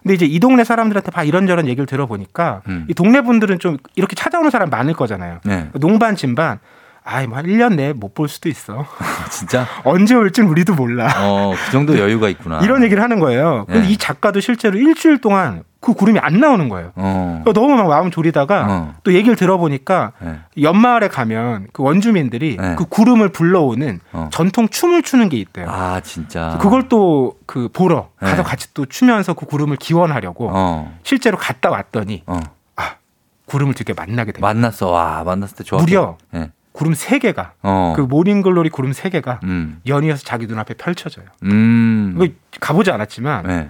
근데 이제 이 동네 사람들한테 봐 이런저런 얘기를 들어보니까 음. 이 동네 분들은 좀 이렇게 찾아오는 사람 많을 거잖아요. 네. 농반 진반 아이 뭐 한 1년 내에 못 볼 수도 있어. 진짜 언제 올진 우리도 몰라. 어, 그 정도 여유가 있구나. 이런 얘기를 하는 거예요. 근데 네. 이 작가도 실제로 일주일 동안 그 구름이 안 나오는 거예요. 어. 그러니까 너무 막 마음 졸이다가 어. 또 얘기를 들어보니까 네. 연마을에 가면 그 원주민들이 네. 그 구름을 불러오는 어. 전통 춤을 추는 게 있대요. 아, 진짜. 그걸 또 그 보러 가서 네. 같이 또 추면서 그 구름을 기원하려고 어. 실제로 갔다 왔더니 어. 아 구름을 드디어 만나게 됩니다. 만났어. 와, 만났을 때 좋았어. 무려 네. 구름 세 개가 어. 그 모닝글로리 구름 세 개가 음. 연이어서 자기 눈앞에 펼쳐져요. 음. 가보지 않았지만 네.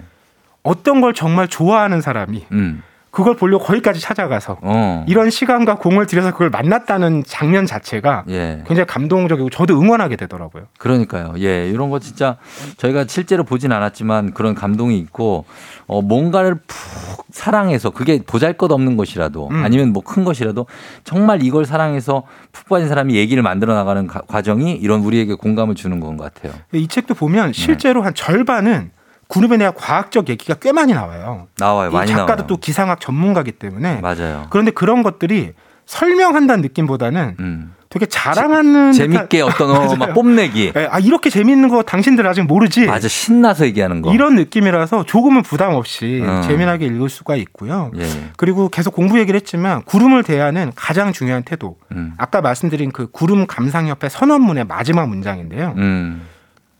어떤 걸 정말 좋아하는 사람이 음. 그걸 보려고 거기까지 찾아가서 어. 이런 시간과 공을 들여서 그걸 만났다는 장면 자체가 예. 굉장히 감동적이고 저도 응원하게 되더라고요. 그러니까요. 예, 이런 거 진짜 저희가 실제로 보진 않았지만 그런 감동이 있고 어 뭔가를 푹 사랑해서 그게 보잘것 없는 것이라도 음. 아니면 뭐 큰 것이라도 정말 이걸 사랑해서 푹 빠진 사람이 얘기를 만들어 나가는 가- 과정이 이런 우리에게 공감을 주는 건 것 같아요. 이 책도 네. 보면 실제로 한 절반은 구름에 대한 과학적 얘기가 꽤 많이 나와요. 나와요. 이 많이 작가도 나와요. 또 기상학 전문가기 때문에 맞아요. 그런데 그런 것들이 설명한다는 느낌보다는 음. 되게 자랑하는 재밌게 어떤 어. 막 뽐내기. 예, 아 이렇게 재밌는 거 당신들 아직 모르지. 맞아. 신나서 얘기하는 거. 이런 느낌이라서 조금은 부담 없이 어. 재미나게 읽을 수가 있고요. 예. 그리고 계속 공부 얘기를 했지만 구름을 대하는 가장 중요한 태도. 음. 아까 말씀드린 그 구름 감상협회 선언문의 마지막 문장인데요. 음.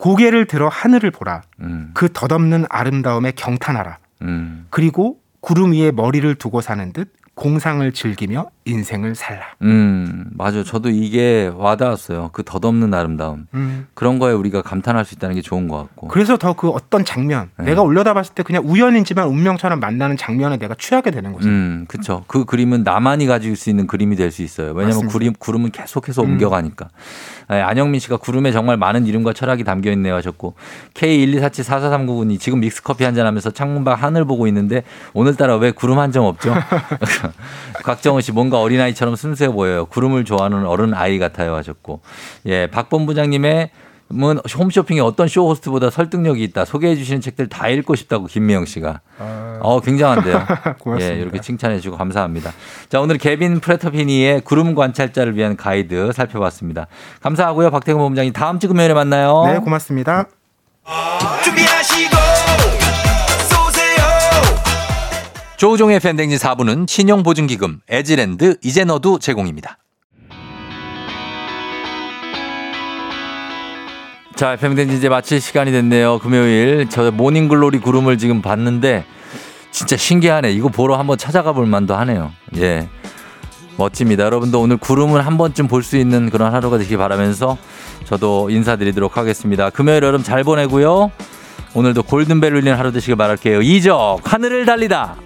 고개를 들어 하늘을 보라. 음. 그 덧없는 아름다움에 경탄하라. 음. 그리고 구름 위에 머리를 두고 사는 듯 공상을 즐기며 인생을 살라. 음. 맞아. 저도 이게 와닿았어요. 그 덧없는 아름다움. 음. 그런 거에 우리가 감탄할 수 있다는 게 좋은 것 같고. 그래서 더 그 어떤 장면, 네. 내가 올려다봤을 때 그냥 우연이지만 운명처럼 만나는 장면에 내가 취하게 되는 거죠. 음, 그쵸. 그 그림은 나만이 가질 수 있는 그림이 될 수 있어요. 왜냐하면. 구름, 구름은 계속해서 음. 옮겨가니까. 네, 안영민 씨가 구름에 정말 많은 이름과 철학이 담겨 있네요 하셨고 K1247449군이 지금 믹스커피 한 잔 하면서 창문 밖 하늘 보고 있는데 오늘따라 왜 구름 한 점 없죠? 곽정은 씨 뭔가 어린아이처럼 순수해 보여요. 구름을 좋아하는 어른 아이 같아요 하셨고 예, 박 본 부장님의 은 홈쇼핑에 어떤 쇼 호스트보다 설득력이 있다. 소개해 주시는 책들 다 읽고 싶다고 김미영 씨가. 어, 굉장한데요. 고맙습니다. 예, 이렇게 칭찬해 주고 감사합니다. 자, 오늘 개빈 프레터피니의 구름 관찰자를 위한 가이드 살펴봤습니다. 감사하고요. 박태근 본부장님 다음 주 금요일에 만나요. 네, 고맙습니다. 준비하시고 조우종의 FM대행진 4부는 신용보증기금, 에즈랜드, 이제 너도 제공입니다. 자, FM대행진 이제 마칠 시간이 됐네요. 금요일. 저 Morning Glory 구름을 지금 봤는데 진짜 신기하네. 이거 보러 한번 찾아가 볼 만도 하네요. 예. 멋집니다. 여러분도 오늘 구름을 한 번쯤 볼 수 있는 그런 하루가 되길 바라면서 저도 인사드리도록 하겠습니다. 금요일 여러분 잘 보내고요. 오늘도 골든벨 울리는 하루 되시길 바랄게요. 이적 하늘을 달리다.